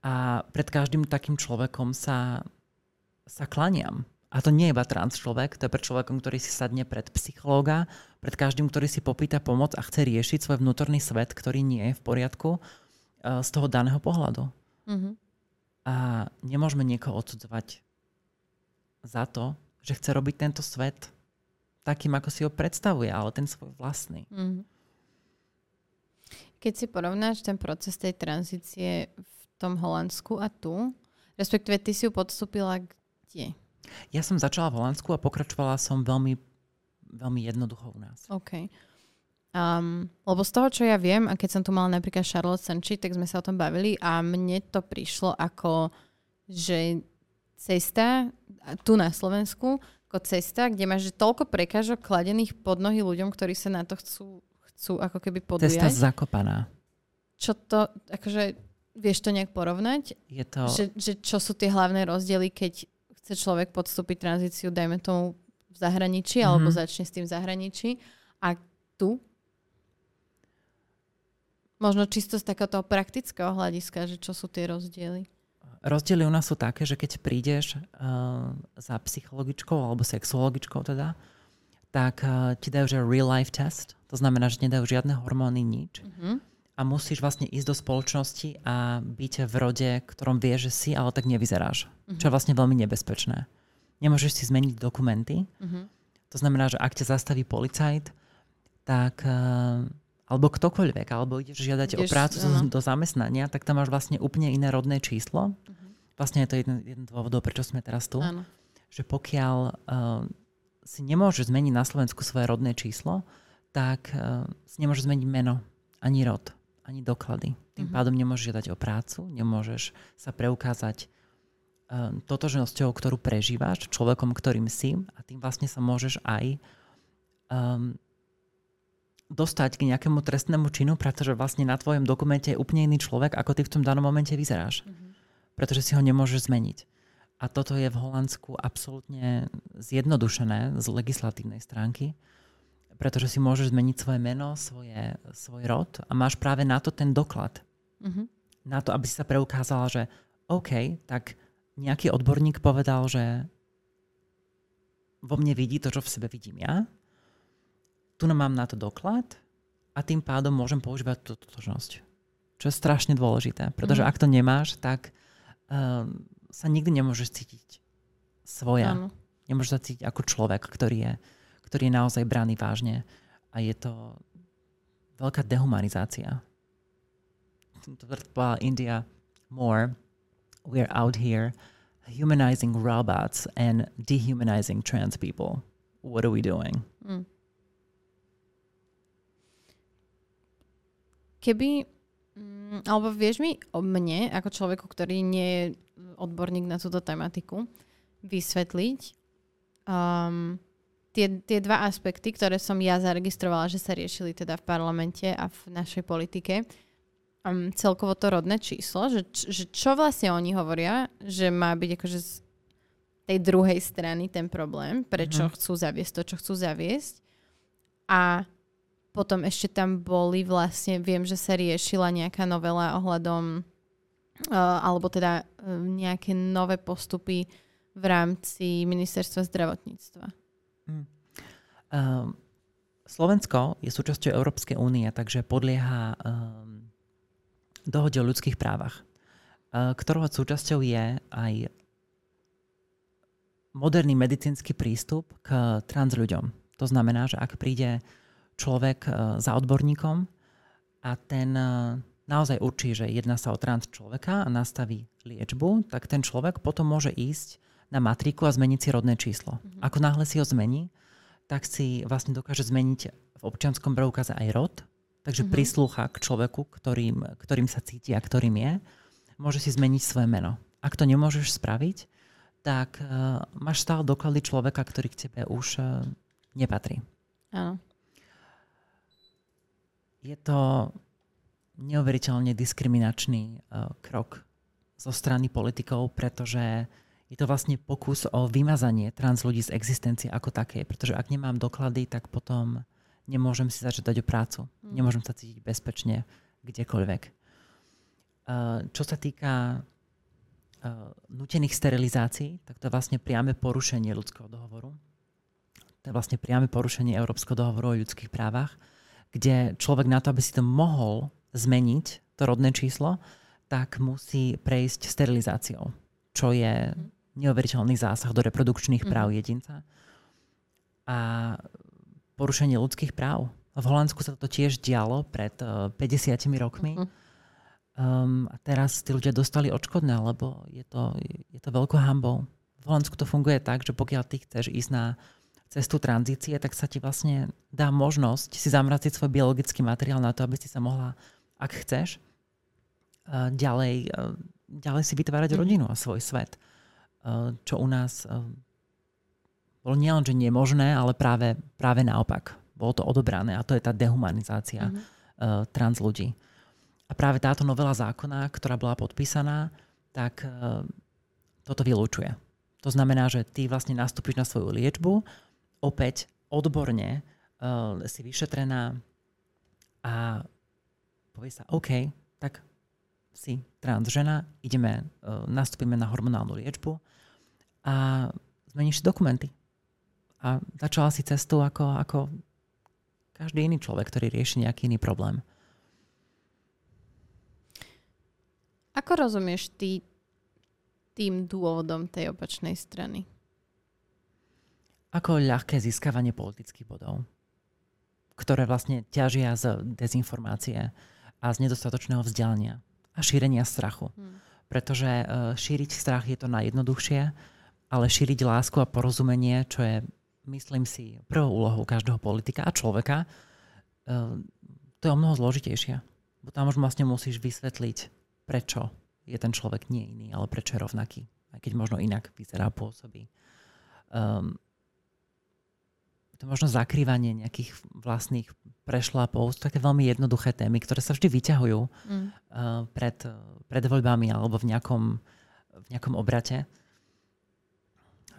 A pred každým takým človekom sa, sa klaniam. A to nie je iba trans človek, to je pred človekom, ktorý si sadne pred psychológa, pred každým, ktorý si popýta pomoc a chce riešiť svoj vnútorný svet, ktorý nie je v poriadku uh, z toho daného pohľadu. Mm-hmm. A nemôžeme niekoho odsudzovať za to, že chce robiť tento svet takým, ako si ho predstavuje, ale ten svoj vlastný. Mm. Keď si porovnáš ten proces tej tranzície v tom Holandsku a tu, respektíve ty si ju podstúpila kde? Ja som začala v Holandsku a pokračovala som veľmi, veľmi jednoducho u nás. OK. Um, lebo z toho, čo ja viem, a keď som tu mala napríklad Charlotte Sanchi, tak sme sa o tom bavili a mne to prišlo ako, že cesta tu na Slovensku ako cesta, kde máš toľko prekážok kladených pod nohy ľuďom, ktorí sa na to chcú, chcú ako keby podujať. Cesta zakopaná. Čo to, akože vieš to nejak porovnať? Je to... Že, že čo sú tie hlavné rozdiely, keď chce človek podstúpiť tranzíciu, dajme tomu v zahraničí, mm-hmm. alebo začne s tým v zahraničí a tu? Možno čisto z takéhoto praktického hľadiska, že čo sú tie rozdiely? Rozdiely u nás sú také, že keď prídeš uh, za psychologičkou alebo sexuologičkou teda, tak uh, ti dajú, že real life test. To znamená, že nedajú žiadne hormóny, nič. Uh-huh. A musíš vlastne ísť do spoločnosti a byť v rode, ktorom vieš, že si, ale tak nevyzeráš. Uh-huh. Čo je vlastne veľmi nebezpečné. Nemôžeš si zmeniť dokumenty. Uh-huh. To znamená, že ak ťa zastaví policajt, tak uh, alebo ktokoľvek, alebo ideš žiadať ideš, o prácu uh-huh. do zamestnania, tak tam máš vlastne úplne iné rodné číslo. Uh-huh. Vlastne je to jeden, jeden dôvodov, prečo sme teraz tu. Uh-huh. Že pokiaľ uh, si nemôžeš zmeniť na Slovensku svoje rodné číslo, tak uh, si nemôžeš zmeniť meno, ani rod, ani doklady. Tým uh-huh. pádom nemôžeš žiadať o prácu, nemôžeš sa preukázať uh, totožnosťou, ktorú prežívaš, človekom, ktorým si a tým vlastne sa môžeš aj um, dostať k nejakému trestnému činu, pretože vlastne na tvojom dokumente je úplne iný človek, ako ty v tom danom momente vyzeráš. Mm-hmm. Pretože si ho nemôžeš zmeniť. A toto je v Holandsku absolútne zjednodušené z legislatívnej stránky, pretože si môžeš zmeniť svoje meno, svoje, svoj rod a máš práve na to ten doklad. Mm-hmm. Na to, aby si sa preukázala, že OK, tak nejaký odborník povedal, že vo mne vidí to, čo v sebe vidím ja tu mám na to doklad a tým pádom môžem používať tú totožnosť. Čo je strašne dôležité, pretože mm. ak to nemáš, tak uh, sa nikdy nemôžeš cítiť svoja. Ano. Nemôžeš sa cítiť ako človek, ktorý je, ktorý je naozaj braný vážne. A je to veľká dehumanizácia. To povedala India more. We're out here humanizing robots and dehumanizing trans people. What are we doing? Mm. Keby, mm, alebo vieš mi o mne, ako človeku, ktorý nie je odborník na túto tematiku, vysvetliť um, tie, tie dva aspekty, ktoré som ja zaregistrovala, že sa riešili teda v parlamente a v našej politike. Um, celkovo to rodné číslo, že, že čo vlastne oni hovoria, že má byť akože z tej druhej strany ten problém, prečo mm-hmm. chcú zaviesť to, čo chcú zaviesť. A potom ešte tam boli vlastne, viem, že sa riešila nejaká novela ohľadom, uh, alebo teda uh, nejaké nové postupy v rámci ministerstva zdravotníctva. Hmm. Um, Slovensko je súčasťou Európskej únie, takže podlieha um, dohode o ľudských právach, uh, ktorou súčasťou je aj moderný medicínsky prístup k trans ľuďom. To znamená, že ak príde človek e, za odborníkom a ten e, naozaj určí, že jedná sa o trans človeka a nastaví liečbu, tak ten človek potom môže ísť na matriku a zmeniť si rodné číslo. Mm-hmm. Ako náhle si ho zmení, tak si vlastne dokáže zmeniť v občianskom preukaze aj rod, takže mm-hmm. prislúcha k človeku, ktorým, ktorým sa cíti a ktorým je, môže si zmeniť svoje meno. Ak to nemôžeš spraviť, tak uh, máš stále doklady človeka, ktorý k tebe už uh, nepatrí. Áno je to neuveriteľne diskriminačný uh, krok zo strany politikov, pretože je to vlastne pokus o vymazanie trans ľudí z existencie ako také. Pretože ak nemám doklady, tak potom nemôžem si začať dať o prácu. Mm. Nemôžem sa cítiť bezpečne kdekoľvek. Uh, čo sa týka uh, nutených sterilizácií, tak to je vlastne priame porušenie ľudského dohovoru. To je vlastne priame porušenie Európskeho dohovoru o ľudských právach kde človek na to, aby si to mohol zmeniť, to rodné číslo, tak musí prejsť sterilizáciou, čo je neuveriteľný zásah do reprodukčných práv mm. jedinca. A porušenie ľudských práv. V Holandsku sa to tiež dialo pred uh, eh, 50 rokmi. Mm. Um, a teraz tí ľudia dostali odškodné, lebo je to, je to veľkou hambou. V Holandsku to funguje tak, že pokiaľ ty chceš ísť na cestu tranzície, tak sa ti vlastne dá možnosť si zamraziť svoj biologický materiál na to, aby si sa mohla, ak chceš, eh, ďalej, eh, ďalej si vytvárať mm. rodinu a svoj svet. Eh, čo u nás bolo nielen, že nemožné, ale práve, práve naopak. Bolo to odobrané a to je tá dehumanizácia mm. trans ľudí. A práve táto novela zákona, ktorá bola podpísaná, tak toto vylúčuje. To znamená, že ty vlastne nastúpiš na svoju liečbu, opäť odborne uh, si vyšetrená a povie sa, OK, tak si trans žena, ideme, uh, nastúpime na hormonálnu liečbu a zmeníš si dokumenty. A začala si cestu ako, ako každý iný človek, ktorý rieši nejaký iný problém. Ako rozumieš ty tým dôvodom tej opačnej strany? Ako ľahké získavanie politických bodov. ktoré vlastne ťažia z dezinformácie a z nedostatočného vzdelania a šírenia strachu. Hmm. Pretože uh, šíriť strach je to najjednoduchšie, ale šíriť lásku a porozumenie, čo je, myslím si, prvou úlohou každého politika a človeka, uh, to je o mnoho zložitejšie. Bo tam už vlastne musíš vysvetliť, prečo je ten človek nie iný, ale prečo je rovnaký. Aj keď možno inak vyzerá, pôsobí. Um, to možno zakrývanie nejakých vlastných prešlapov sú také veľmi jednoduché témy, ktoré sa vždy vyťahujú mm. uh, pred, pred voľbami alebo v nejakom, v nejakom obrate.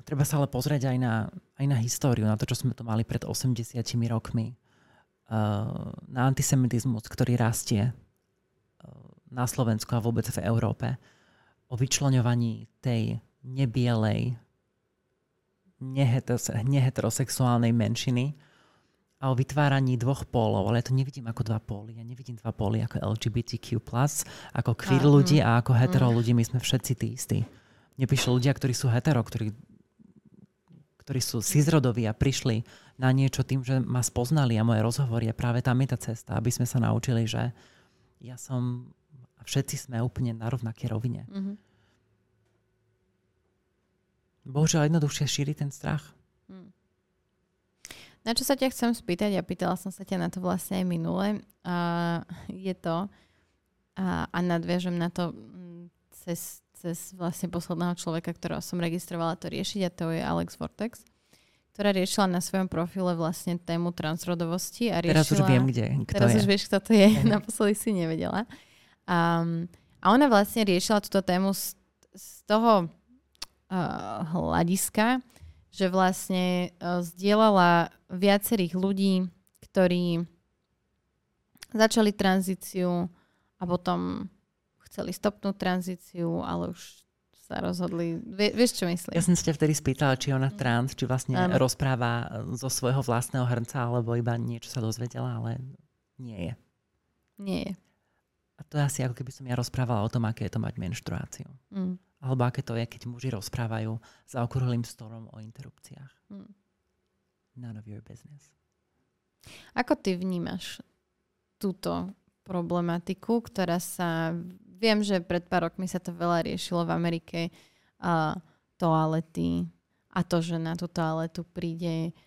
Treba sa ale pozrieť aj na, aj na históriu, na to, čo sme tu mali pred 80 rokmi. Uh, na antisemitizmus, ktorý rastie uh, na Slovensku a vôbec v Európe. O vyčlenovaní tej nebielej neheterosexuálnej menšiny a o vytváraní dvoch pólov, ale ja to nevidím ako dva póly. Ja nevidím dva póly ako LGBTQ+, ako queer uh-huh. ľudí a ako hetero uh-huh. ľudí. My sme všetci tí istí. Nepíšu ľudia, ktorí sú hetero, ktorí, ktorí sú cisrodoví a prišli na niečo tým, že ma spoznali a moje rozhovory a práve tam je tá cesta, aby sme sa naučili, že ja som a všetci sme úplne na rovnaké rovine. Uh-huh. Bohužiaľ jednoduchšie šíri ten strach. Hmm. Na čo sa ťa chcem spýtať, a pýtala som sa ťa na to vlastne aj minule, a je to, a, a nadviažem na to mm, cez, cez vlastne posledného človeka, ktorého som registrovala to riešiť, a to je Alex Vortex, ktorá riešila na svojom profile vlastne tému transrodovosti. A riešila, teraz už viem, kde, kto teraz je. už vieš, kto to je. Naposledy si nevedela. Um, a ona vlastne riešila túto tému z, z toho uh, hľadiska, že vlastne uh, zdieľala viacerých ľudí, ktorí začali tranzíciu a potom chceli stopnúť tranzíciu, ale už sa rozhodli. Vie, vieš, čo myslím? Ja som sa ťa vtedy spýtala, či ona trans, či vlastne ano. rozpráva zo svojho vlastného hrnca, alebo iba niečo sa dozvedela, ale nie je. Nie je. A to je asi ako keby som ja rozprávala o tom, aké je to mať menštruáciu. Mm. Alebo aké to je, keď muži rozprávajú za okrúhlým stolom o interrupciách. Hmm. None of your business. Ako ty vnímaš túto problematiku, ktorá sa... Viem, že pred pár rokmi sa to veľa riešilo v Amerike. Uh, toalety a to, že na tú toaletu príde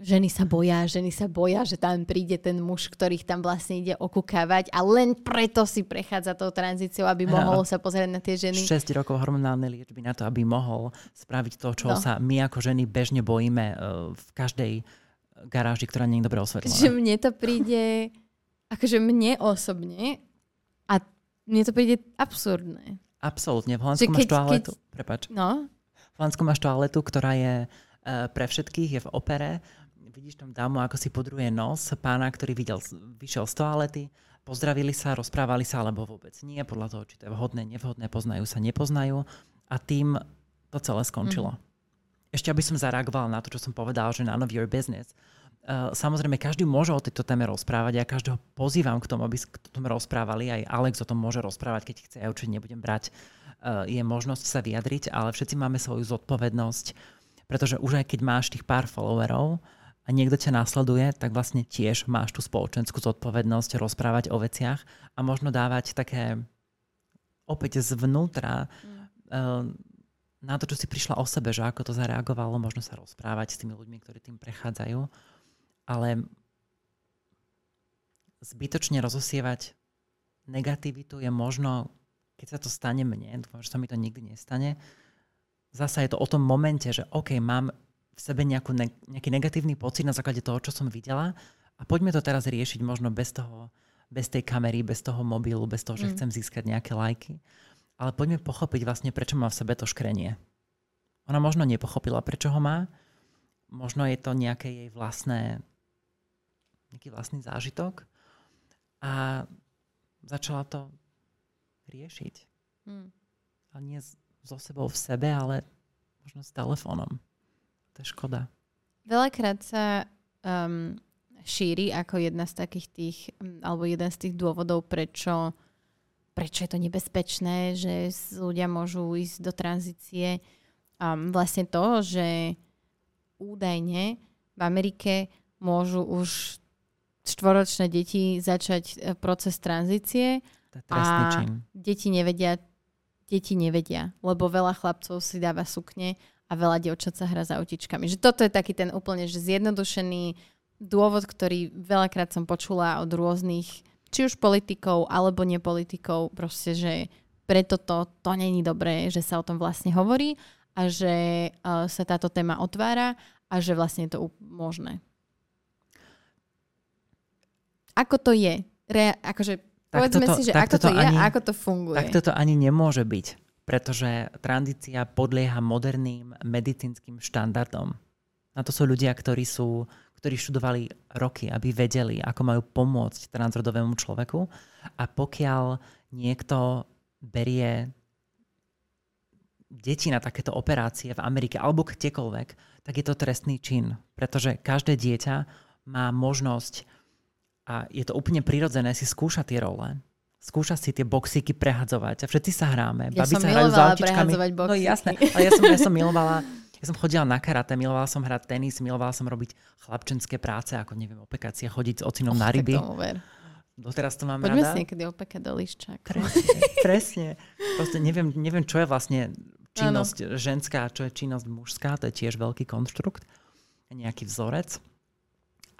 ženy sa boja, ženy sa boja, že tam príde ten muž, ktorých tam vlastne ide okúkavať a len preto si prechádza tou tranzíciou, aby mohol sa pozrieť na tie ženy. 6 rokov hormonálnej liečby na to, aby mohol spraviť to, čo no. sa my ako ženy bežne bojíme uh, v každej garáži, ktorá nie je dobre osvetlená. Že mne to príde, akože mne osobne a mne to príde absurdné. Absolútne. V Holandsku máš toaletu. Keď... Prepač. No? V Holandsku máš toaletu, ktorá je uh, pre všetkých, je v opere vidíš tam dámu, ako si podruje nos pána, ktorý videl, vyšiel z toalety, pozdravili sa, rozprávali sa, alebo vôbec nie, podľa toho, či to je vhodné, nevhodné, poznajú sa, nepoznajú a tým to celé skončilo. Mm. Ešte aby som zareagovala na to, čo som povedal, že none of your business. Uh, samozrejme, každý môže o tejto téme rozprávať. Ja každého pozývam k tomu, aby o tom rozprávali. Aj Alex o tom môže rozprávať, keď chce. Ja určite nebudem brať. Uh, je možnosť sa vyjadriť, ale všetci máme svoju zodpovednosť, pretože už aj keď máš tých pár followerov, a niekto ťa následuje, tak vlastne tiež máš tú spoločenskú zodpovednosť rozprávať o veciach a možno dávať také opäť zvnútra mm. na to, čo si prišla o sebe, že ako to zareagovalo, možno sa rozprávať s tými ľuďmi, ktorí tým prechádzajú, ale zbytočne rozosievať negativitu je možno, keď sa to stane mne, dúfam, že sa mi to nikdy nestane, zasa je to o tom momente, že OK, mám v sebe nejakú, ne, nejaký negatívny pocit na základe toho, čo som videla a poďme to teraz riešiť možno bez toho, bez tej kamery, bez toho mobilu, bez toho, že mm. chcem získať nejaké lajky. Ale poďme pochopiť vlastne, prečo má v sebe to škrenie. Ona možno nepochopila, prečo ho má. Možno je to nejaké jej vlastné, nejaký vlastný zážitok. A začala to riešiť. Mm. A nie so sebou v sebe, ale možno s telefónom. To je škoda. Veľakrát sa um, šíri ako jedna z takých tých, alebo jeden z tých dôvodov, prečo, prečo je to nebezpečné, že ľudia môžu ísť do tranzície. Um, vlastne to, že údajne v Amerike môžu už štvoročné deti začať e, proces tranzície a deti nevedia, deti nevedia, lebo veľa chlapcov si dáva sukne a veľa dievčat sa hrá za autičkami. Že toto je taký ten úplne že zjednodušený dôvod, ktorý veľakrát som počula od rôznych, či už politikov alebo nepolitikov, proste, že preto to, to není dobré, že sa o tom vlastne hovorí a že uh, sa táto téma otvára a že vlastne je to ú- možné. Ako to je? Re, akože, povedzme to- si, že ako to, to je ani- a ako to funguje. Tak toto ani nemôže byť, pretože tranzícia podlieha moderným medicínskym štandardom. Na to sú ľudia, ktorí, sú, ktorí študovali roky, aby vedeli, ako majú pomôcť transrodovému človeku. A pokiaľ niekto berie deti na takéto operácie v Amerike alebo kdekoľvek, tak je to trestný čin, pretože každé dieťa má možnosť a je to úplne prirodzené si skúšať tie role. Skúša si tie boxíky prehadzovať a všetci sa hráme. Ja som Babice hrajú s autičkami. No jasné, ale ja som, ja som milovala, ja som chodila na karate, milovala som hrať tenis, milovala som robiť chlapčenské práce, ako neviem, opekať si a chodiť s ocinom na Tak ryby. Doteraz to mám Poďme rada. si niekedy opekať do liščák. Presne, presne. Proste neviem, neviem, čo je vlastne činnosť ženská a čo je činnosť mužská, to je tiež veľký konštrukt, nejaký vzorec.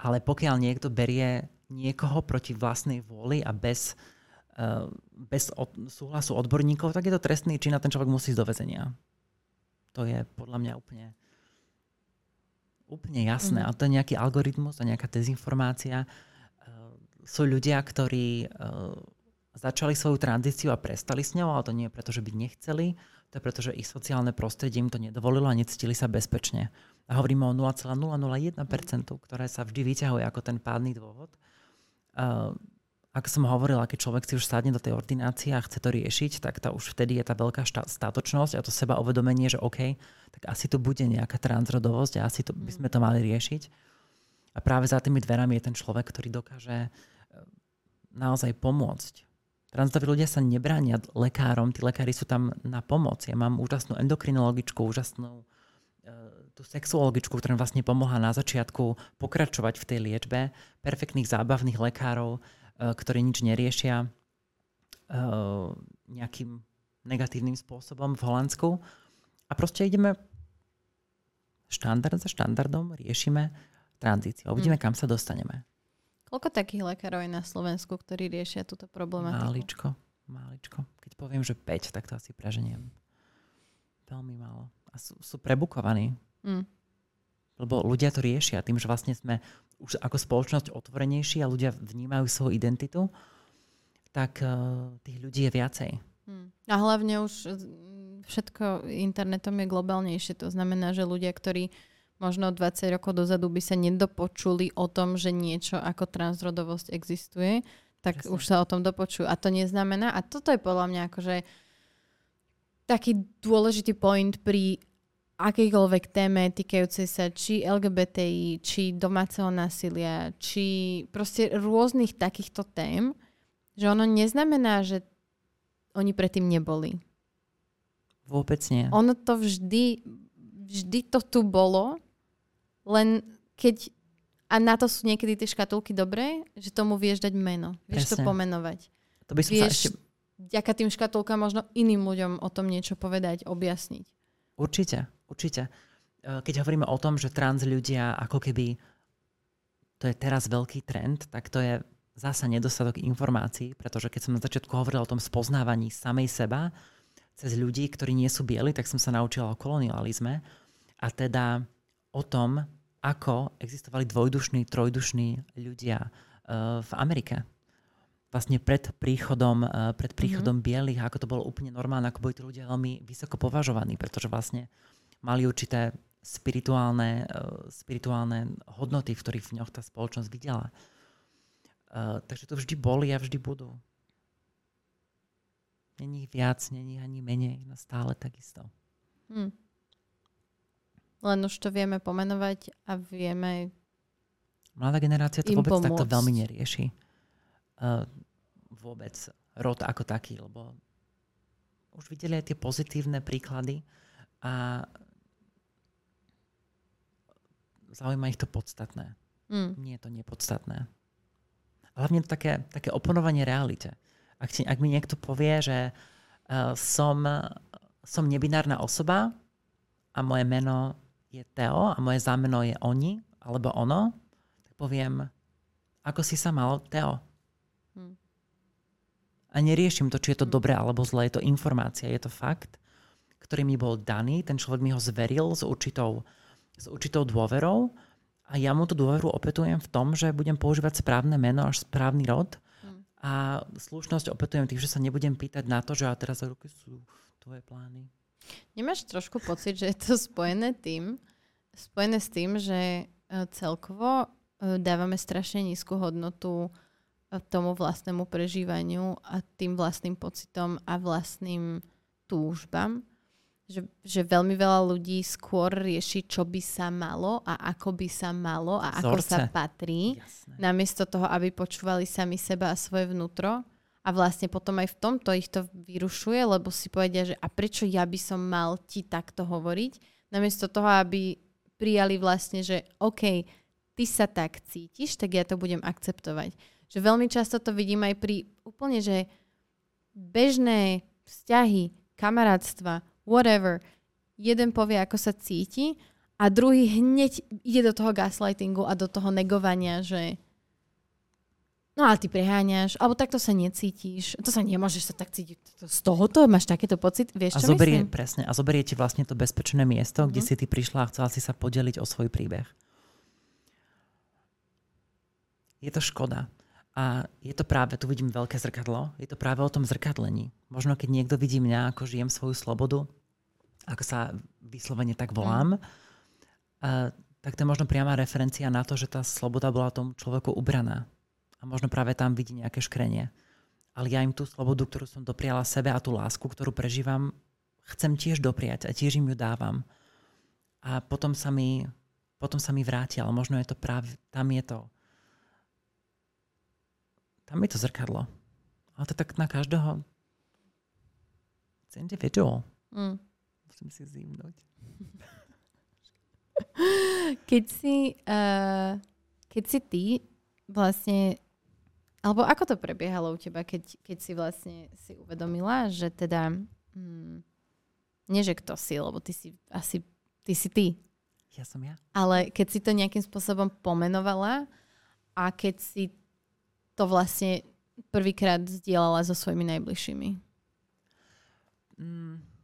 Ale pokiaľ niekto berie niekoho proti vlastnej vôli a bez, bez od, súhlasu odborníkov, tak je to trestný čin a ten človek musí ísť do väzenia. To je podľa mňa úplne, úplne jasné. Mm. A to je nejaký algoritmus a nejaká dezinformácia. Uh, sú ľudia, ktorí uh, začali svoju tranzíciu a prestali s ňou, ale to nie je preto, že by nechceli, to je preto, že ich sociálne prostredie im to nedovolilo a necítili sa bezpečne. A hovoríme o 0,001%, ktoré sa vždy vyťahuje ako ten pádny dôvod. Ako som hovorila, keď človek si už sadne do tej ordinácie a chce to riešiť, tak tá už vtedy je tá veľká štá- státočnosť a to seba uvedomenie, že OK, tak asi tu bude nejaká transrodovosť a asi to, by sme to mali riešiť. A práve za tými dverami je ten človek, ktorý dokáže e, naozaj pomôcť. Transrodoví ľudia sa nebránia lekárom, tí lekári sú tam na pomoc. Ja mám úžasnú endokrinologičku, úžasnú e, tú sexuologičku, ktorá vlastne pomohla na začiatku pokračovať v tej liečbe, perfektných zábavných lekárov, ktorí nič neriešia e, nejakým negatívnym spôsobom v Holandsku. A proste ideme štandard za štandardom, riešime tranzíciu. Uvidíme, kam sa dostaneme. Koľko takých lekárov je na Slovensku, ktorí riešia túto problematiku? Máličko, máličko. Keď poviem, že 5, tak to asi preženiem. Veľmi málo. A sú, sú prebukovaní. Mm. Lebo ľudia to riešia tým, že vlastne sme už ako spoločnosť otvorenejší a ľudia vnímajú svoju identitu, tak uh, tých ľudí je viacej. Mm. A hlavne už mm, všetko internetom je globálnejšie. To znamená, že ľudia, ktorí možno 20 rokov dozadu by sa nedopočuli o tom, že niečo ako transrodovosť existuje, tak Presne. už sa o tom dopočujú. A to neznamená, a toto je podľa mňa akože taký dôležitý point pri akejkoľvek téme týkajúcej sa či LGBTI, či domáceho násilia, či proste rôznych takýchto tém, že ono neznamená, že oni predtým neboli. Vôbec nie. Ono to vždy, vždy to tu bolo, len keď, a na to sú niekedy tie škatulky dobré, že tomu vieš dať meno, vieš to Presne. pomenovať. To by som sa Vieš ešte... vďaka tým škatulkám možno iným ľuďom o tom niečo povedať, objasniť. Určite, určite. E, Keď hovoríme o tom, že trans ľudia ako keby to je teraz veľký trend, tak to je zasa nedostatok informácií, pretože keď som na začiatku hovorila o tom spoznávaní samej seba cez ľudí, ktorí nie sú bieli, tak som sa naučila o kolonializme a teda o tom, ako existovali dvojdušní, trojdušní ľudia e, v Amerike. Vlastne pred príchodom, e, pred príchodom mm-hmm. bielých, ako to bolo úplne normálne, ako boli tí ľudia veľmi vysoko považovaní, pretože vlastne mali určité spirituálne, e, spirituálne hodnoty, v ktorých v ňoch tá spoločnosť videla. Uh, takže to vždy boli a vždy budú. Není ich viac, není ani menej, no stále takisto. Hm. Len už to vieme pomenovať a vieme... Mladá generácia to vôbec takto pomôcť. veľmi nerieši. Uh, vôbec rod ako taký, lebo už videli aj tie pozitívne príklady a zaujíma ich to podstatné. Hm. Nie je to nepodstatné. hlavne to také, také oponovanie realite. Ak, ti, ak mi niekto povie, že uh, som, som nebinárna osoba a moje meno je Teo a moje zámeno je oni alebo ono, tak poviem, ako si sa mal, Teo. Hmm. A neriešim to, či je to hm. dobré alebo zlé, je to informácia, je to fakt, ktorý mi bol daný, ten človek mi ho zveril s určitou, s určitou dôverou a ja mu tú dôveru opetujem v tom, že budem používať správne meno až správny rod hmm. a slušnosť opetujem tým, že sa nebudem pýtať na to, že a teraz ruky sú tvoje plány. Nemáš trošku pocit, že je to spojené tým, spojené s tým, že e, celkovo e, dávame strašne nízku hodnotu e, tomu vlastnému prežívaniu a tým vlastným pocitom a vlastným túžbam že, že veľmi veľa ľudí skôr rieši, čo by sa malo a ako by sa malo a ako Zorce. sa patrí, Jasné. namiesto toho, aby počúvali sami seba a svoje vnútro. A vlastne potom aj v tomto ich to vyrušuje, lebo si povedia, že a prečo ja by som mal ti takto hovoriť, namiesto toho, aby prijali vlastne, že OK, ty sa tak cítiš, tak ja to budem akceptovať. Že veľmi často to vidím aj pri úplne, že bežné vzťahy, kamarátstva, whatever. Jeden povie, ako sa cíti a druhý hneď ide do toho gaslightingu a do toho negovania, že no ale ty preháňaš, alebo takto sa necítiš, to sa nemôžeš sa tak cítiť. Z tohoto máš takéto pocit, vieš a čo zoberie, myslím? Presne, a zoberie ti vlastne to bezpečné miesto, mm-hmm. kde mhm. si ty prišla a chcela si sa podeliť o svoj príbeh. Je to škoda. A je to práve, tu vidím veľké zrkadlo, je to práve o tom zrkadlení. Možno keď niekto vidí mňa, ako žijem svoju slobodu, ako sa vyslovene tak volám, mm. uh, tak to je možno priama referencia na to, že tá sloboda bola tomu človeku ubraná. A možno práve tam vidí nejaké škrenie. Ale ja im tú slobodu, ktorú som dopriala sebe a tú lásku, ktorú prežívam, chcem tiež dopriať a tiež im ju dávam. A potom sa mi, potom sa mi vráti, ale možno je to práve, tam je to, tam je to zrkadlo. Ale to tak na každého, it's individual. Mm. Musím si zimnúť. Keď si, uh, keď si ty vlastne, alebo ako to prebiehalo u teba, keď, keď si vlastne si uvedomila, že teda, hmm, nie že kto si, lebo ty si asi, ty si ty. Ja som ja. Ale keď si to nejakým spôsobom pomenovala a keď si to vlastne prvýkrát zdieľala so svojimi najbližšími. Mm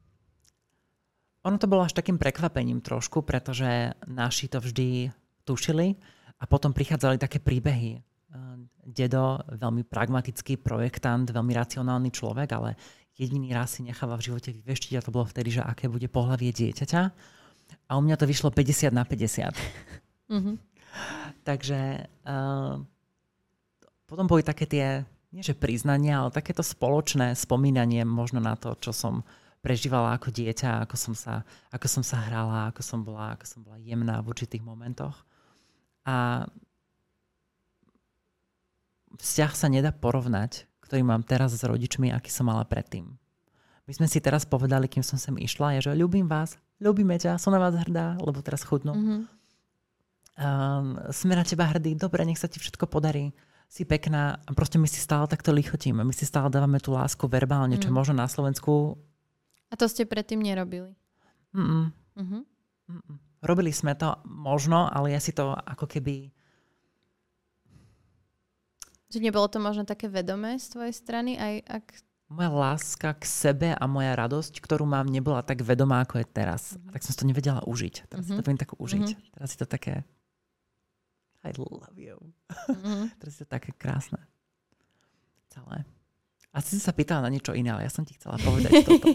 ono to bolo až takým prekvapením trošku, pretože naši to vždy tušili a potom prichádzali také príbehy. Dedo, veľmi pragmatický projektant, veľmi racionálny človek, ale jediný raz si necháva v živote vyveštiť a to bolo vtedy, že aké bude pohľavie dieťaťa. A u mňa to vyšlo 50 na 50. Mm-hmm. Takže uh, potom boli také tie, nie že priznania, ale takéto spoločné spomínanie možno na to, čo som prežívala ako dieťa, ako som sa, ako som sa hrala, ako som bola, ako som bola jemná v určitých momentoch. A vzťah sa nedá porovnať, ktorý mám teraz s rodičmi, aký som mala predtým. My sme si teraz povedali, kým som sem išla, je, že ľúbim vás, ľúbime ťa, som na vás hrdá, lebo teraz chudnú. Mm-hmm. Um, sme na teba hrdí, dobre, nech sa ti všetko podarí si pekná a proste my si stále takto lichotíme. My si stále dávame tú lásku verbálne, mm. čo možno na Slovensku a to ste predtým nerobili? Mm-mm. Uh-huh. Mm-mm. Robili sme to možno, ale ja si to ako keby... Že nebolo to možno také vedomé z tvojej strany? Aj ak... Moja láska k sebe a moja radosť, ktorú mám, nebola tak vedomá, ako je teraz. Uh-huh. tak som to nevedela užiť. Teraz uh-huh. si to mhm. viem tak užiť. Uh-huh. Teraz si to také... I love you. Uh-huh. teraz je to také krásne. Celé. Asi si sa pýtala na niečo iné, ale ja som ti chcela povedať toto.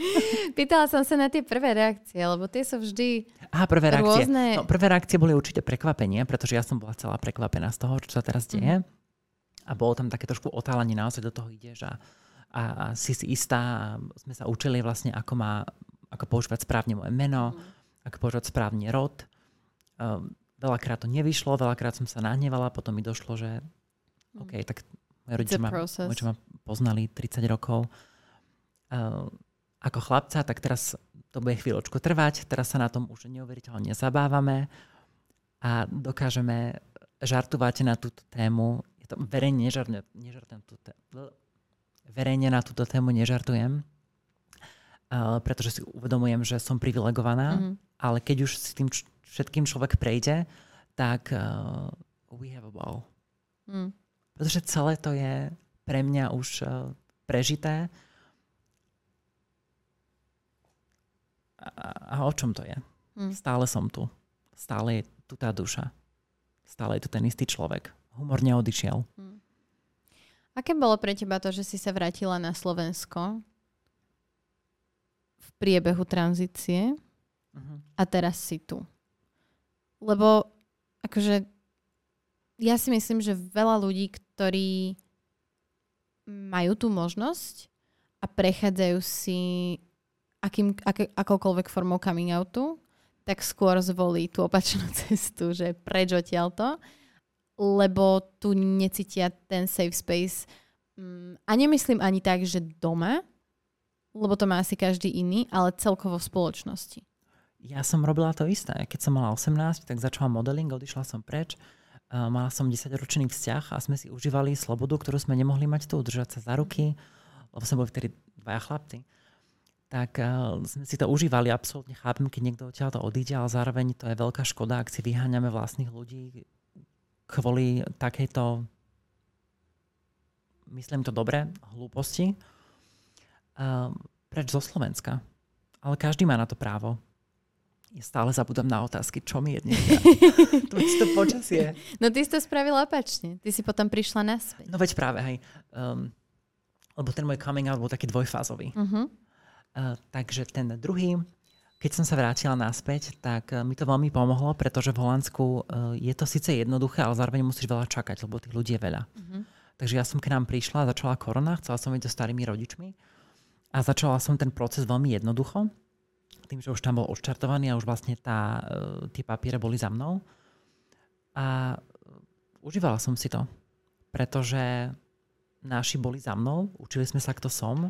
pýtala som sa na tie prvé reakcie, lebo tie sú vždy Aha, prvé reakcie. Rôzne... No, prvé reakcie boli určite prekvapenie, pretože ja som bola celá prekvapená z toho, čo sa teraz deje. Mm. A bolo tam také trošku otálenie, naozaj do toho ideš a, a, a si si istá. A sme sa učili vlastne, ako, má, ako používať správne moje meno, mm. ako používať správne rod. Um, veľakrát to nevyšlo, veľakrát som sa nahnevala, potom mi došlo, že mm. OK, tak moje rodičia ma, ma poznali 30 rokov. Uh, ako chlapca, tak teraz to bude chvíľočku trvať, teraz sa na tom už neuveriteľne zabávame a dokážeme žartovať na túto tému. je to verejne nežartujem, nežartujem túto, verejne na túto tému nežartujem, uh, pretože si uvedomujem, že som privilegovaná, mm-hmm. ale keď už si tým všetkým človek prejde, tak uh, we have a ball. Mm. Pretože celé to je pre mňa už uh, prežité. A, a o čom to je? Mm. Stále som tu. Stále je tu tá duša. Stále je tu ten istý človek. Humor neodišiel. Mm. Aké bolo pre teba to, že si sa vrátila na Slovensko v priebehu tranzície uh-huh. a teraz si tu? Lebo akože ja si myslím, že veľa ľudí, ktorí majú tú možnosť a prechádzajú si akým, ak, akoukoľvek formou coming outu, tak skôr zvolí tú opačnú cestu, že preč odtiaľto. to lebo tu necítia ten safe space. Mm, a nemyslím ani tak, že doma, lebo to má asi každý iný, ale celkovo v spoločnosti. Ja som robila to isté. Keď som mala 18, tak začala modeling, odišla som preč. Mala som 10-ročný vzťah a sme si užívali slobodu, ktorú sme nemohli mať tu, držať sa za ruky, lebo sme boli vtedy dvaja chlapci. Tak uh, sme si to užívali, absolútne chápem, keď niekto odtiaľ to odíde, ale zároveň to je veľká škoda, ak si vyháňame vlastných ľudí, kvôli takejto, myslím to dobre, hlúposti, um, preč zo Slovenska. Ale každý má na to právo. Ja stále zabudám na otázky, čo mi je dnes. to, to počasie. No ty si to spravila opačne. Ty si potom prišla naspäť. No veď práve, hej. Um, lebo ten môj coming out bol taký dvojfázový. Uh-huh. Uh, takže ten druhý, keď som sa vrátila naspäť, tak eh, mi to veľmi pomohlo, pretože v Holandsku eh, je to síce jednoduché, ale zároveň musíš veľa čakať, lebo tých ľudí je veľa. Mm-hmm. Takže ja som k nám prišla, začala korona, chcela som ísť so starými rodičmi a začala som ten proces veľmi jednoducho, tým, že už tam bol odštartovaný a už vlastne tá, eh, tie papiere boli za mnou. A užívala som si to, pretože naši boli za mnou, učili sme sa, kto som,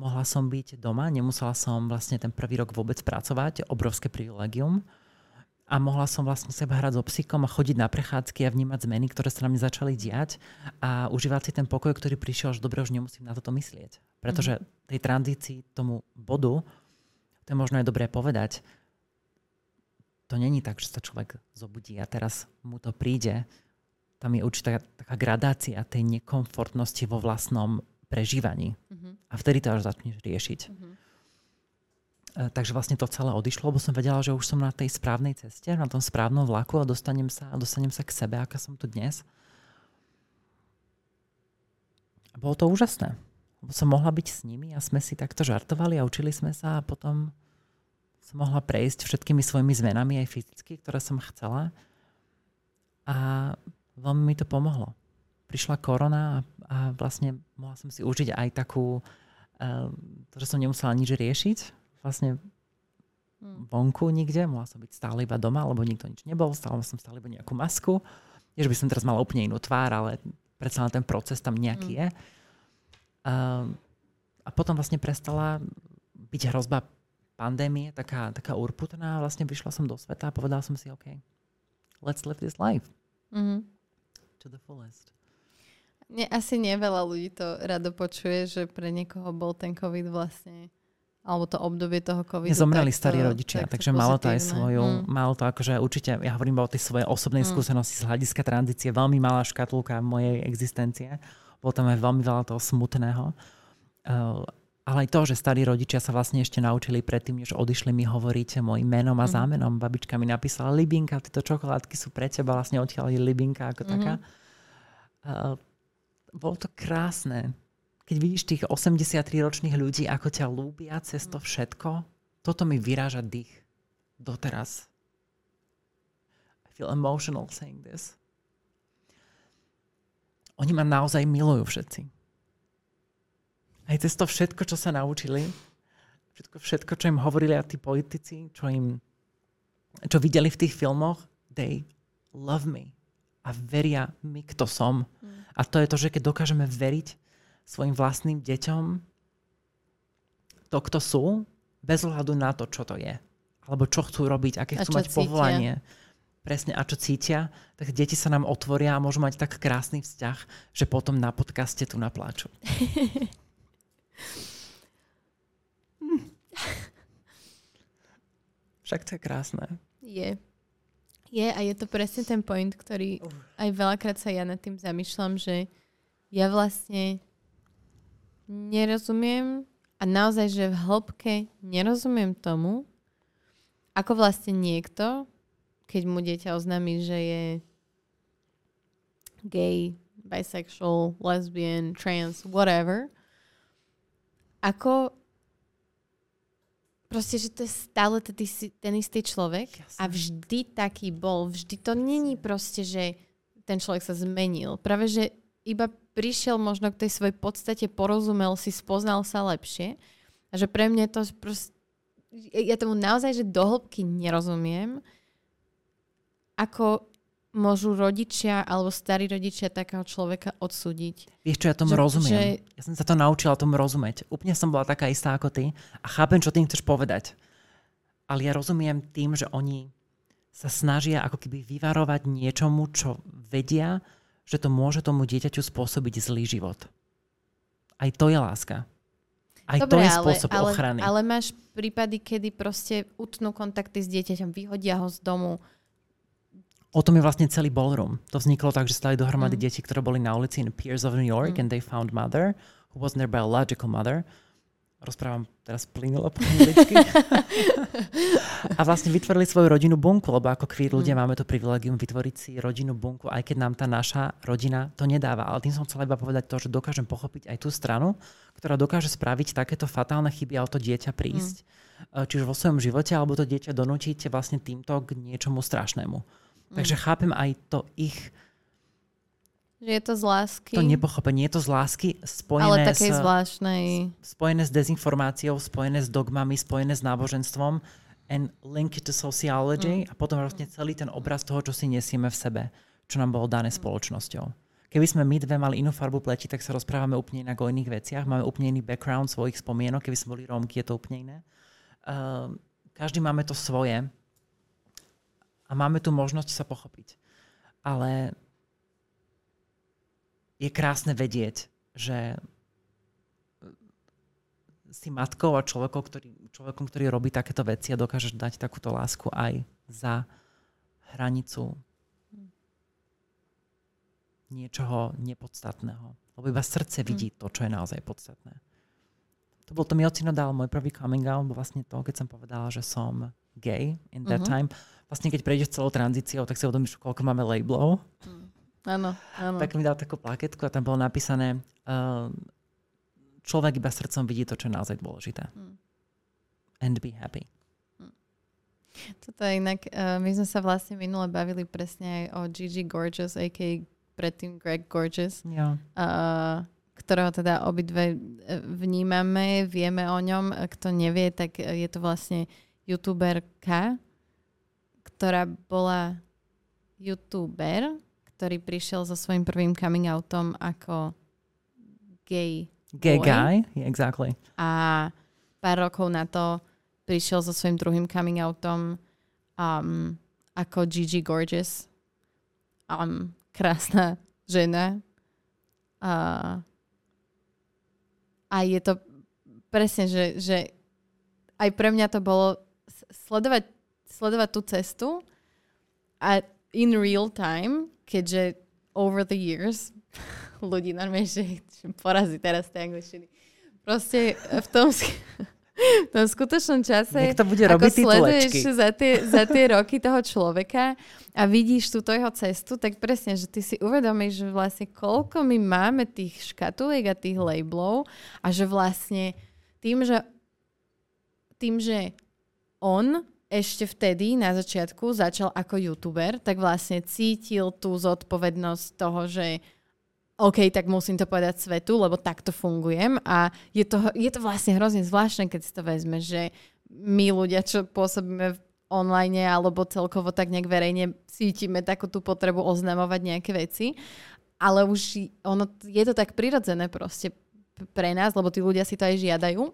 Mohla som byť doma, nemusela som vlastne ten prvý rok vôbec pracovať, obrovské privilegium. A mohla som vlastne seba hrať so psíkom a chodiť na prechádzky a vnímať zmeny, ktoré sa na mňa začali diať a užívať si ten pokoj, ktorý prišiel, že dobre, už nemusím na toto myslieť. Pretože tej tranzícii, tomu bodu, to je možno aj dobré povedať, to není tak, že sa človek zobudí a teraz mu to príde. Tam je určitá taká gradácia tej nekomfortnosti vo vlastnom prežívaní. Uh-huh. A vtedy to až začneš riešiť. Uh-huh. Takže vlastne to celé odišlo, lebo som vedela, že už som na tej správnej ceste, na tom správnom vlaku a dostanem sa, dostanem sa k sebe, aká som tu dnes. A bolo to úžasné. Som mohla byť s nimi a sme si takto žartovali a učili sme sa a potom som mohla prejsť všetkými svojimi zmenami aj fyzicky, ktoré som chcela. A veľmi mi to pomohlo prišla korona a, a vlastne mohla som si užiť aj takú, uh, to, že som nemusela nič riešiť, vlastne hmm. vonku nikde, mohla som byť stále iba doma, lebo nikto nič nebol, stále som stále iba nejakú masku. Nie, že by som teraz mala úplne inú tvár, ale predsa len ten proces tam nejaký hmm. je. Uh, a potom vlastne prestala byť hrozba pandémie, taká, taká urputná. Vlastne vyšla som do sveta a povedala som si, OK, let's live this life. Mm-hmm. To the fullest. Nie, asi nie veľa ľudí to rado počuje, že pre niekoho bol ten COVID vlastne alebo to obdobie toho covidu. Zomreli starí rodičia, tak takže malo to aj svoju, mm. malo to akože určite, ja hovorím o tej svojej osobnej mm. skúsenosti z hľadiska tranzície, veľmi malá škatulka mojej existencie. Bolo tam aj veľmi veľa toho smutného. Uh, ale aj to, že starí rodičia sa vlastne ešte naučili predtým, než odišli mi hovoriť môjim menom a mm. zámenom. Babička mi napísala, Libinka, tieto čokoládky sú pre teba, vlastne odtiaľ je Libinka ako mm. taká. Uh, bolo to krásne. Keď vidíš tých 83-ročných ľudí, ako ťa lúbia cez to všetko, toto mi vyráža dých. Doteraz. I feel emotional saying this. Oni ma naozaj milujú všetci. Aj cez to všetko, čo sa naučili, všetko, všetko, čo im hovorili a tí politici, čo im čo videli v tých filmoch, they love me a veria mi, kto som. Mm. A to je to, že keď dokážeme veriť svojim vlastným deťom to, kto sú, bez ohľadu na to, čo to je. Alebo čo chcú robiť, aké chcú mať cítia. povolanie. Presne a čo cítia, tak deti sa nám otvoria a môžu mať tak krásny vzťah, že potom na podcaste tu napláču. Však to je krásne. Je. Je a je to presne ten point, ktorý aj veľakrát sa ja nad tým zamýšľam, že ja vlastne nerozumiem a naozaj, že v hĺbke nerozumiem tomu, ako vlastne niekto, keď mu dieťa oznámi, že je gay, bisexual, lesbian, trans, whatever, ako proste, že to je stále ten, ten istý človek Jasne. a vždy taký bol. Vždy to není proste, že ten človek sa zmenil. Práve, že iba prišiel možno k tej svojej podstate, porozumel si, spoznal sa lepšie. A že pre mňa to proste... Ja tomu naozaj, že dohlbky nerozumiem, ako môžu rodičia alebo starí rodičia takého človeka odsúdiť. Vieš čo, ja tomu že, rozumiem. Že... Ja som sa to naučila tomu rozumieť. Úplne som bola taká istá ako ty a chápem, čo tým chceš povedať. Ale ja rozumiem tým, že oni sa snažia ako keby vyvarovať niečomu, čo vedia, že to môže tomu dieťaťu spôsobiť zlý život. Aj to je láska. Aj Dobre, to je spôsob ale, ochrany. Ale, ale máš prípady, kedy proste utnú kontakty s dieťaťom, vyhodia ho z domu, O tom je vlastne celý ballroom. To vzniklo tak, že stali dohromady mm. deti, ktoré boli na ulici in Piers of New York mm. and they found mother, who wasn't their biological mother. Rozprávam teraz plynulo po anglicky. a vlastne vytvorili svoju rodinnú bunku, lebo ako queer ľudia mm. máme to privilegium vytvoriť si rodinnú bunku, aj keď nám tá naša rodina to nedáva. Ale tým som chcela iba povedať to, že dokážem pochopiť aj tú stranu, ktorá dokáže spraviť takéto fatálne chyby a o to dieťa prísť. Mm. Čiže vo svojom živote, alebo to dieťa donúčiť vlastne týmto k niečomu strašnému. Takže mm. chápem aj to ich že je to z lásky. To nepochopenie, je to z lásky spojené Ale takej s, zvláštnej. Spojené s dezinformáciou, spojené s dogmami, spojené s náboženstvom and link to sociology mm. a potom vlastne celý ten obraz toho, čo si nesieme v sebe, čo nám bolo dané mm. spoločnosťou. Keby sme my dve mali inú farbu pleti, tak sa rozprávame úplne inak o iných veciach, máme úplne iný background svojich spomienok, keby sme boli Rómky, je to úplne iné. Uh, každý máme to svoje a máme tu možnosť sa pochopiť. Ale je krásne vedieť, že si matkou a človekom ktorý, človekom, ktorý robí takéto veci a dokážeš dať takúto lásku aj za hranicu niečoho nepodstatného. Lebo iba srdce vidí hm. to, čo je naozaj podstatné. To bol to mi ocino dal môj prvý coming out, bol vlastne to, keď som povedala, že som gay in that uh-huh. time vlastne keď prejdeš celou tranzíciou, tak si uvedomíš, koľko máme labelov. Mm. Áno, áno. Tak mi dal takú plaketku a tam bolo napísané uh, človek iba srdcom vidí to, čo je naozaj dôležité. Mm. And be happy. Mm. Toto je inak, uh, my sme sa vlastne minule bavili presne aj o Gigi Gorgeous, a.k.a. predtým Greg Gorgeous. Ja. Uh, ktorého teda obidve vnímame, vieme o ňom. Kto nevie, tak je to vlastne youtuberka, ktorá bola youtuber, ktorý prišiel so svojím prvým coming outom ako gay Gay boy. guy, yeah, exactly. A pár rokov na to prišiel so svojím druhým coming outom um, ako Gigi Gorgeous. Um, krásna žena. Uh, a je to presne, že, že aj pre mňa to bolo sledovať sledovať tú cestu a in real time, keďže over the years ľudí normálne, že, porazí teraz tej angličtiny. Proste v tom, v tom skutočnom čase, to bude ako sleduješ za tie, za tie roky toho človeka a vidíš túto jeho cestu, tak presne, že ty si uvedomíš, že vlastne koľko my máme tých škatuliek a tých labelov a že vlastne tým, že tým, že on ešte vtedy na začiatku začal ako youtuber, tak vlastne cítil tú zodpovednosť toho, že OK, tak musím to povedať svetu, lebo takto fungujem. A je to, je to vlastne hrozne zvláštne, keď si to vezme, že my ľudia, čo pôsobíme online alebo celkovo tak nejak verejne cítime takú tú potrebu oznamovať nejaké veci, ale už ono, je to tak prirodzené proste pre nás, lebo tí ľudia si to aj žiadajú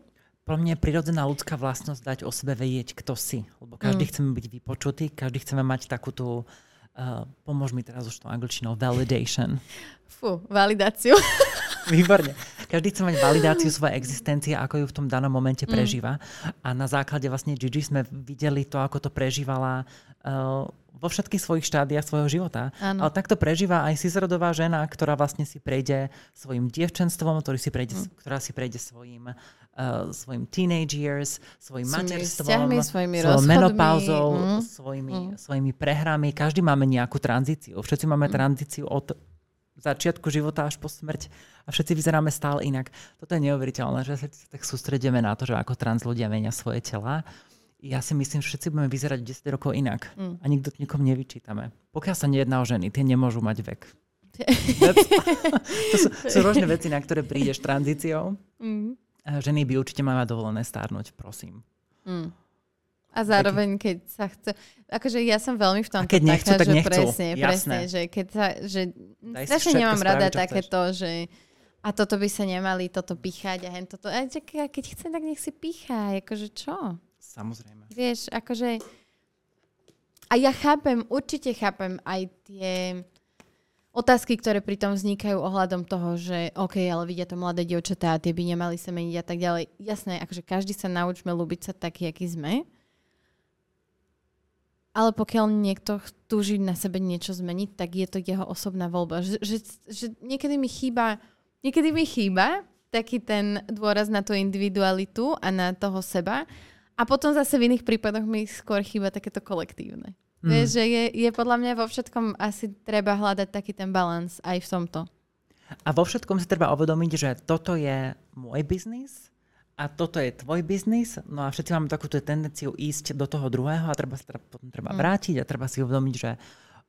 Pro mňa je prirodzená ľudská vlastnosť dať o sebe vedieť, kto si. Lebo každý mm. chceme byť vypočutý, každý chceme mať takú tú, uh, pomôž mi teraz už to angličtinou, validation. Fú, validáciu. Výborne. Každý chce mať validáciu svojej existencie, ako ju v tom danom momente mm. prežíva. Mm. A na základe vlastne Gigi sme videli to, ako to prežívala uh, vo všetkých svojich štádiách svojho života. Ano. Ale takto prežíva aj Cicerodová žena, ktorá vlastne si prejde svojim dievčenstvom, ktorý si prejde, mm. ktorá si prejde svojim, uh, svojim teenage years, svojim materstvom, svojou menopauzou, mm. svojimi, mm. svojimi prehrami. Každý máme nejakú tranzíciu. Všetci máme mm. tranzíciu od začiatku života až po smrť a všetci vyzeráme stále inak. Toto je neuveriteľné, že sa tak sústredíme na to, že ako trans ľudia menia svoje tela ja si myslím, že všetci budeme vyzerať 10 rokov inak. Mm. A nikto to nikom nevyčítame. Pokiaľ sa nejedná o ženy, tie nemôžu mať vek. to sú, sú rôzne veci, na ktoré prídeš tranzíciou. Mm. Ženy by určite mali dovolené stárnuť, prosím. Mm. A zároveň, keď sa chce... Akože ja som veľmi v tom keď nechcú, taká, tak že nechcú. presne, Jasné. presne, že keď sa... Že strašne nemám rada takéto, že a toto by sa nemali toto píchať a hen toto. A keď chce, tak nech si pícha. Akože čo? Samozrejme. Vieš, akože... A ja chápem, určite chápem aj tie otázky, ktoré pri tom vznikajú ohľadom toho, že OK, ale vidia to mladé dievčatá a tie by nemali sa meniť a tak ďalej. Jasné, akože každý sa naučme ľúbiť sa taký, aký sme. Ale pokiaľ niekto túži na sebe niečo zmeniť, tak je to jeho osobná voľba. Že, že, že niekedy mi chýba, niekedy mi chýba taký ten dôraz na tú individualitu a na toho seba, a potom zase v iných prípadoch mi skôr chýba takéto kolektívne. Mm. Vieš, že je, je podľa mňa vo všetkom asi treba hľadať taký ten balans aj v tomto. A vo všetkom si treba uvedomiť, že toto je môj biznis a toto je tvoj biznis. No a všetci máme takúto tendenciu ísť do toho druhého a treba sa teda potom treba mm. vrátiť a treba si uvedomiť, že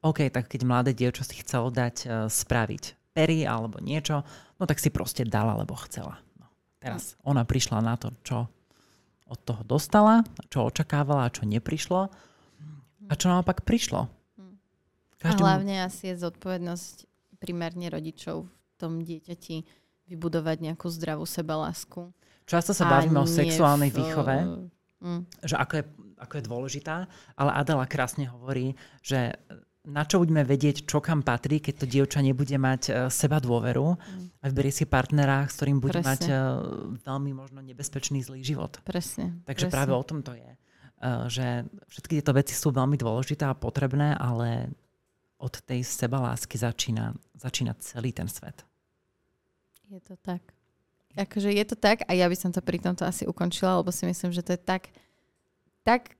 OK, tak keď mladé dievča si chcelo dať uh, spraviť pery alebo niečo, no tak si proste dala, lebo chcela. No, teraz ona prišla na to, čo od toho dostala, čo očakávala a čo neprišlo a čo naopak prišlo. Každému... A hlavne asi je zodpovednosť primárne rodičov v tom dieťati vybudovať nejakú zdravú sebalásku. Často sa bavíme o sexuálnej v... výchove, mm. že ako je, ako je dôležitá, ale Adela krásne hovorí, že na čo budeme vedieť, čo kam patrí, keď to dievča nebude mať uh, seba dôveru mm. a vyberie si partnera, s ktorým bude presne. mať uh, veľmi možno nebezpečný zlý život. Presne. Takže presne. práve o tom to je. Uh, že všetky tieto veci sú veľmi dôležité a potrebné, ale od tej seba lásky začína, začína celý ten svet. Je to tak. Akože je to tak a ja by som to pri tomto asi ukončila, lebo si myslím, že to je tak, tak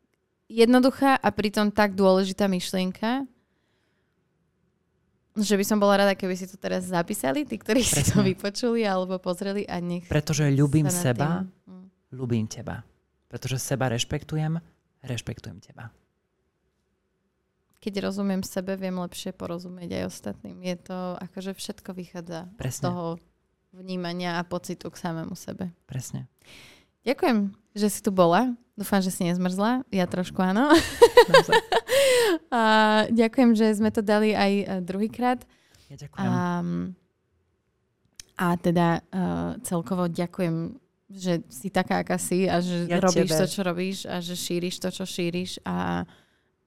jednoduchá a pritom tak dôležitá myšlienka, že by som bola rada, keby si to teraz zapísali, tí, ktorí Presne. si to vypočuli alebo pozreli a nech... Pretože sa seba, tým... ľúbim teba. Pretože seba rešpektujem, rešpektujem teba. Keď rozumiem sebe, viem lepšie porozumieť aj ostatným. Je to, akože všetko vychádza Presne. z toho vnímania a pocitu k samému sebe. Presne. Ďakujem, že si tu bola. Dúfam, že si nezmrzla. Ja trošku áno. A ďakujem, že sme to dali aj e, druhýkrát. Ja ďakujem. A, a teda uh, celkovo ďakujem, že si taká, aká si a že ja robíš tebe. to, čo robíš a že šíriš to, čo šíriš a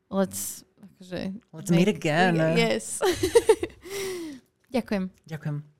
let's... Akože, let's meet again. Yes. ďakujem. Ďakujem.